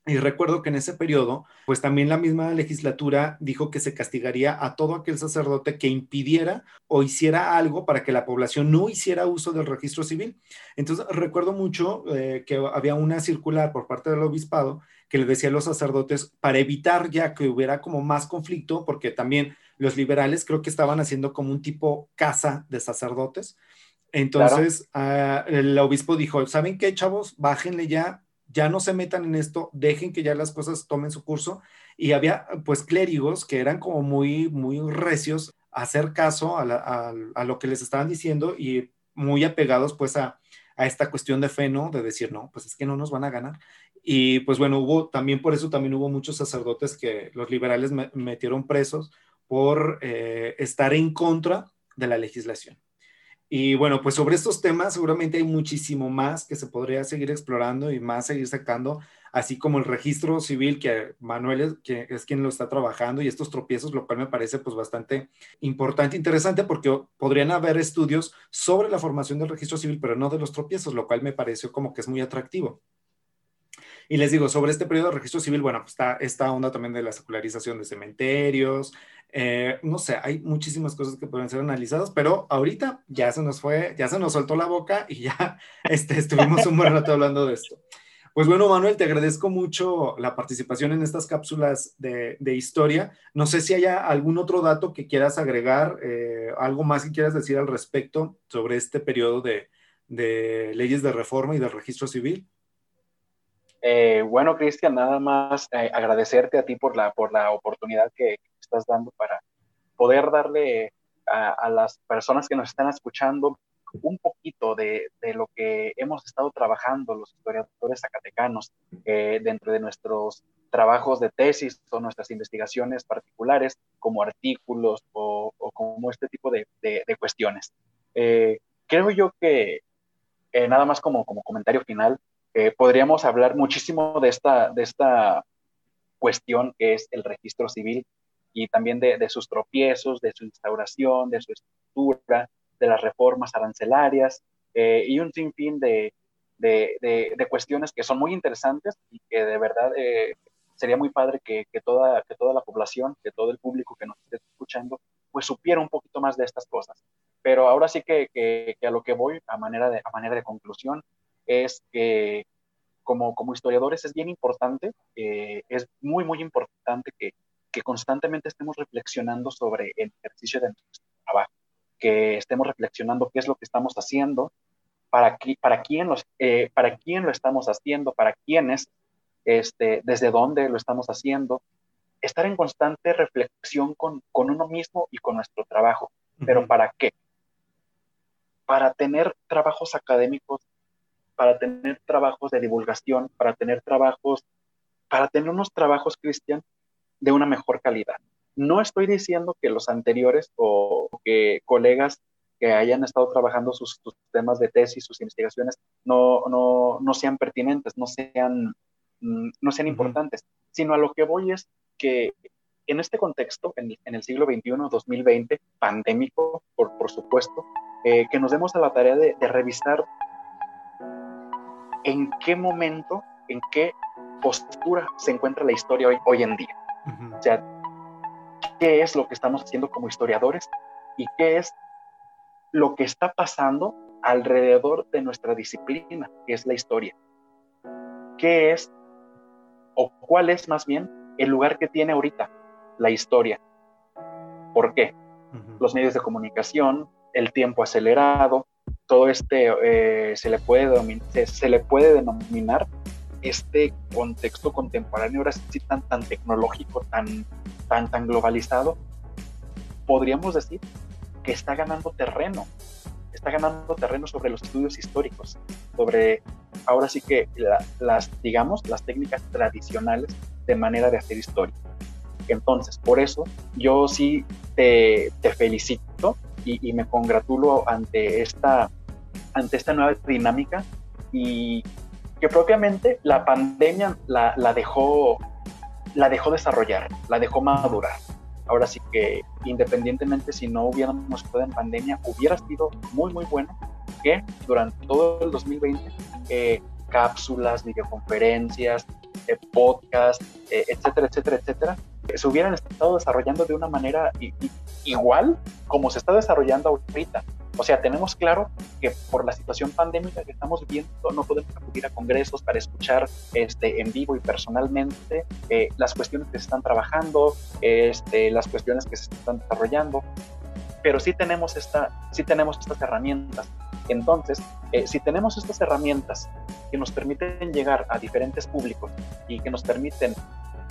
y recuerdo que en ese periodo, pues también la misma legislatura dijo que se castigaría a todo aquel sacerdote que impidiera o hiciera algo para que la población no hiciera uso del registro civil. Entonces, recuerdo mucho eh, que había una circular por parte del obispado que le decía a los sacerdotes para evitar ya que hubiera como más conflicto, porque también los liberales creo que estaban haciendo como un tipo casa de sacerdotes. Entonces, ah, el obispo dijo, ¿saben qué, chavos? Bájenle ya ya no se metan en esto, dejen que ya las cosas tomen su curso. Y había pues clérigos que eran como muy, muy recios a hacer caso a, lo que les estaban diciendo y muy apegados pues a, esta cuestión de fe, ¿no? De decir, no, pues es que no nos van a ganar. Y pues bueno, hubo también por eso también hubo muchos sacerdotes que los liberales metieron presos por eh, estar en contra de la legislación. Y bueno, pues sobre estos temas seguramente hay muchísimo más que se podría seguir explorando y más seguir sacando, así como el registro civil que Manuel es, quien lo está trabajando y estos tropiezos, lo cual me parece pues bastante importante, interesante porque podrían haber estudios sobre la formación del registro civil, pero no de los tropiezos, lo cual me pareció como que es muy atractivo. Y les digo, sobre este periodo de registro civil, bueno, pues está esta onda también de la secularización de cementerios, eh, no sé, hay muchísimas cosas que pueden ser analizadas, pero ahorita ya se nos fue, ya se nos soltó la boca y ya este, estuvimos un buen rato hablando de esto. Pues bueno, Manuel, te agradezco mucho la participación en estas cápsulas de, historia. No sé si haya algún otro dato que quieras agregar, eh, algo más que quieras decir al respecto sobre este periodo de, de leyes de reforma y del registro civil. Eh, bueno, Cristian, nada más agradecerte a ti por la, por la oportunidad que estás dando para poder darle a, las personas que nos están escuchando un poquito de, de, lo que hemos estado trabajando los historiadores zacatecanos eh, dentro de nuestros trabajos de tesis o nuestras investigaciones particulares como artículos o, como este tipo de, de, cuestiones. creo yo que, nada más como, como comentario final, eh, podríamos hablar muchísimo de esta, de esta cuestión que es el registro civil y también de, de, sus tropiezos, de su instauración, de su estructura, de las reformas arancelarias eh, y un sinfín de, de, de, cuestiones que son muy interesantes y que de verdad eh, sería muy padre que, que, toda, que toda la población, que todo el público que nos esté escuchando, pues supiera un poquito más de estas cosas. Pero ahora sí que, que, que a lo que voy, a manera de, a manera de conclusión, es que como, como historiadores es bien importante, eh, es muy, muy importante que, que, constantemente estemos reflexionando sobre el ejercicio de nuestro trabajo, que estemos reflexionando qué es lo que estamos haciendo, para, para, quién, los, eh, para quién lo estamos haciendo, para quiénes, este, desde dónde lo estamos haciendo, estar en constante reflexión con, con uno mismo y con nuestro trabajo. ¿Pero para qué? Para tener trabajos académicos para tener trabajos de divulgación, para tener trabajos, para tener unos trabajos, Cristian, de una mejor calidad. No estoy diciendo que los anteriores o que colegas que hayan estado trabajando sus, temas de tesis, sus investigaciones, no, no, no sean pertinentes, no sean, mm, no sean importantes, sino a lo que voy es que en este contexto, en, el siglo XXI, 2020, pandémico, por, por supuesto, eh, que nos demos a la tarea de, de revisar en qué momento, en qué postura se encuentra la historia hoy, hoy en día. O sea, qué es lo que estamos haciendo como historiadores y qué es lo que está pasando alrededor de nuestra disciplina, que es la historia. ¿Qué es o cuál es más bien el lugar que tiene ahorita la historia? ¿Por qué? Los medios de comunicación, el tiempo acelerado, todo este, eh, se, le puede se, le puede denominar este contexto contemporáneo, ahora sí tan, tan tecnológico, tan, tan, tan globalizado, podríamos decir que está ganando terreno, está ganando terreno sobre los estudios históricos, sobre ahora sí que las, digamos, las técnicas tradicionales de manera de hacer historia. Entonces, por eso yo sí te, felicito y, me congratulo ante esta, ante esta nueva dinámica y que propiamente la pandemia la, dejó, la dejó desarrollar, la dejó madurar. Ahora sí que independientemente si no hubiéramos estado en pandemia, hubiera sido muy, muy bueno que durante todo el 2020 eh, cápsulas, videoconferencias, eh, podcasts, eh, etcétera, etcétera, etcétera, se hubieran estado desarrollando de una manera igual como se está desarrollando ahorita. O sea, tenemos claro que por la situación pandémica que estamos viviendo no podemos acudir a congresos para escuchar este, en vivo y personalmente eh, las cuestiones que se están trabajando, este, las cuestiones que se están desarrollando, pero sí tenemos, esta, sí tenemos estas herramientas. Entonces, eh, si tenemos estas herramientas que nos permiten llegar a diferentes públicos y que nos permiten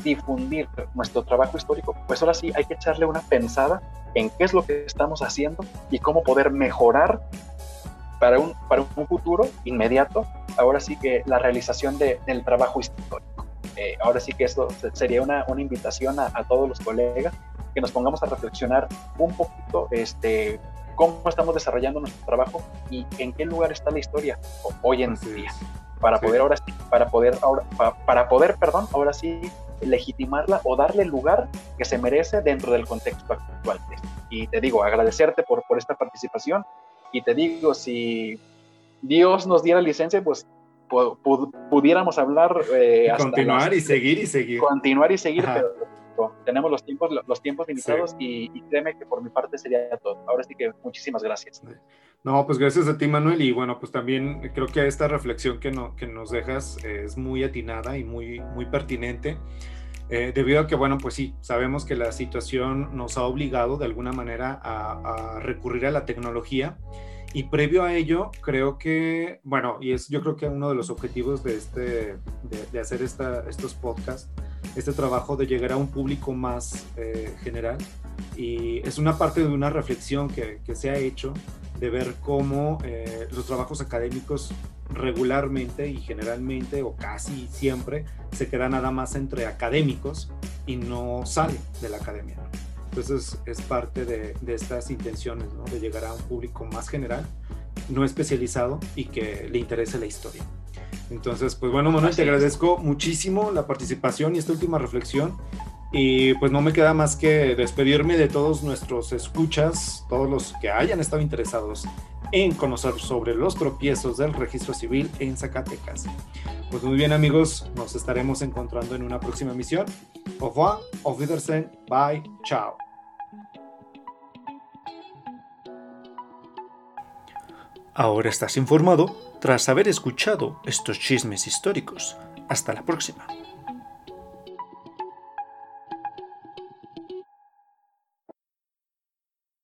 difundir nuestro trabajo histórico, pues ahora sí hay que echarle una pensada en qué es lo que estamos haciendo y cómo poder mejorar para un, para un futuro inmediato, ahora sí que la realización de, del trabajo histórico. Eh, ahora sí que esto sería una, una invitación a, a, todos los colegas que nos pongamos a reflexionar un poquito este, cómo estamos desarrollando nuestro trabajo y en qué lugar está la historia hoy en día. Para poder ahora sí, para poder ahora, para poder, perdón, ahora sí legitimarla o darle el lugar que se merece dentro del contexto actual. Y te digo, agradecerte por, por esta participación y te digo, si Dios nos diera licencia, pues pudiéramos hablar. Eh, continuar y seguir y seguir. Continuar y seguir, pero tenemos los tiempos, los tiempos limitados y, créeme que por mi parte sería todo. Ahora sí que muchísimas gracias. No, pues gracias a ti, Manuel. Y bueno, pues también creo que esta reflexión que, no, que nos dejas es muy atinada y muy, muy pertinente. Eh, debido a que, bueno, pues sí, sabemos que la situación nos ha obligado de alguna manera a, a recurrir a la tecnología y previo a ello, creo que, bueno, y es yo creo que uno de los objetivos de, este, de, hacer esta, estos podcasts, este trabajo de llegar a un público más eh, general. Y es una parte de una reflexión que, se ha hecho de ver cómo eh, los trabajos académicos regularmente y generalmente o casi siempre se quedan nada más entre académicos y no salen de la academia. Entonces es parte de, estas intenciones, ¿no? de llegar a un público más general, no especializado y que le interese la historia. Entonces, pues bueno, Manuel, te agradezco muchísimo la participación y esta última reflexión. Y pues no me queda más que despedirme de todos nuestros escuchas, todos los que hayan estado interesados en conocer sobre los tropiezos del registro civil en Zacatecas. Pues muy bien amigos, nos estaremos encontrando en una próxima emisión. Au revoir, auf Wiedersehen, bye, chao. Ahora estás informado tras haber escuchado estos chismes históricos. Hasta la próxima.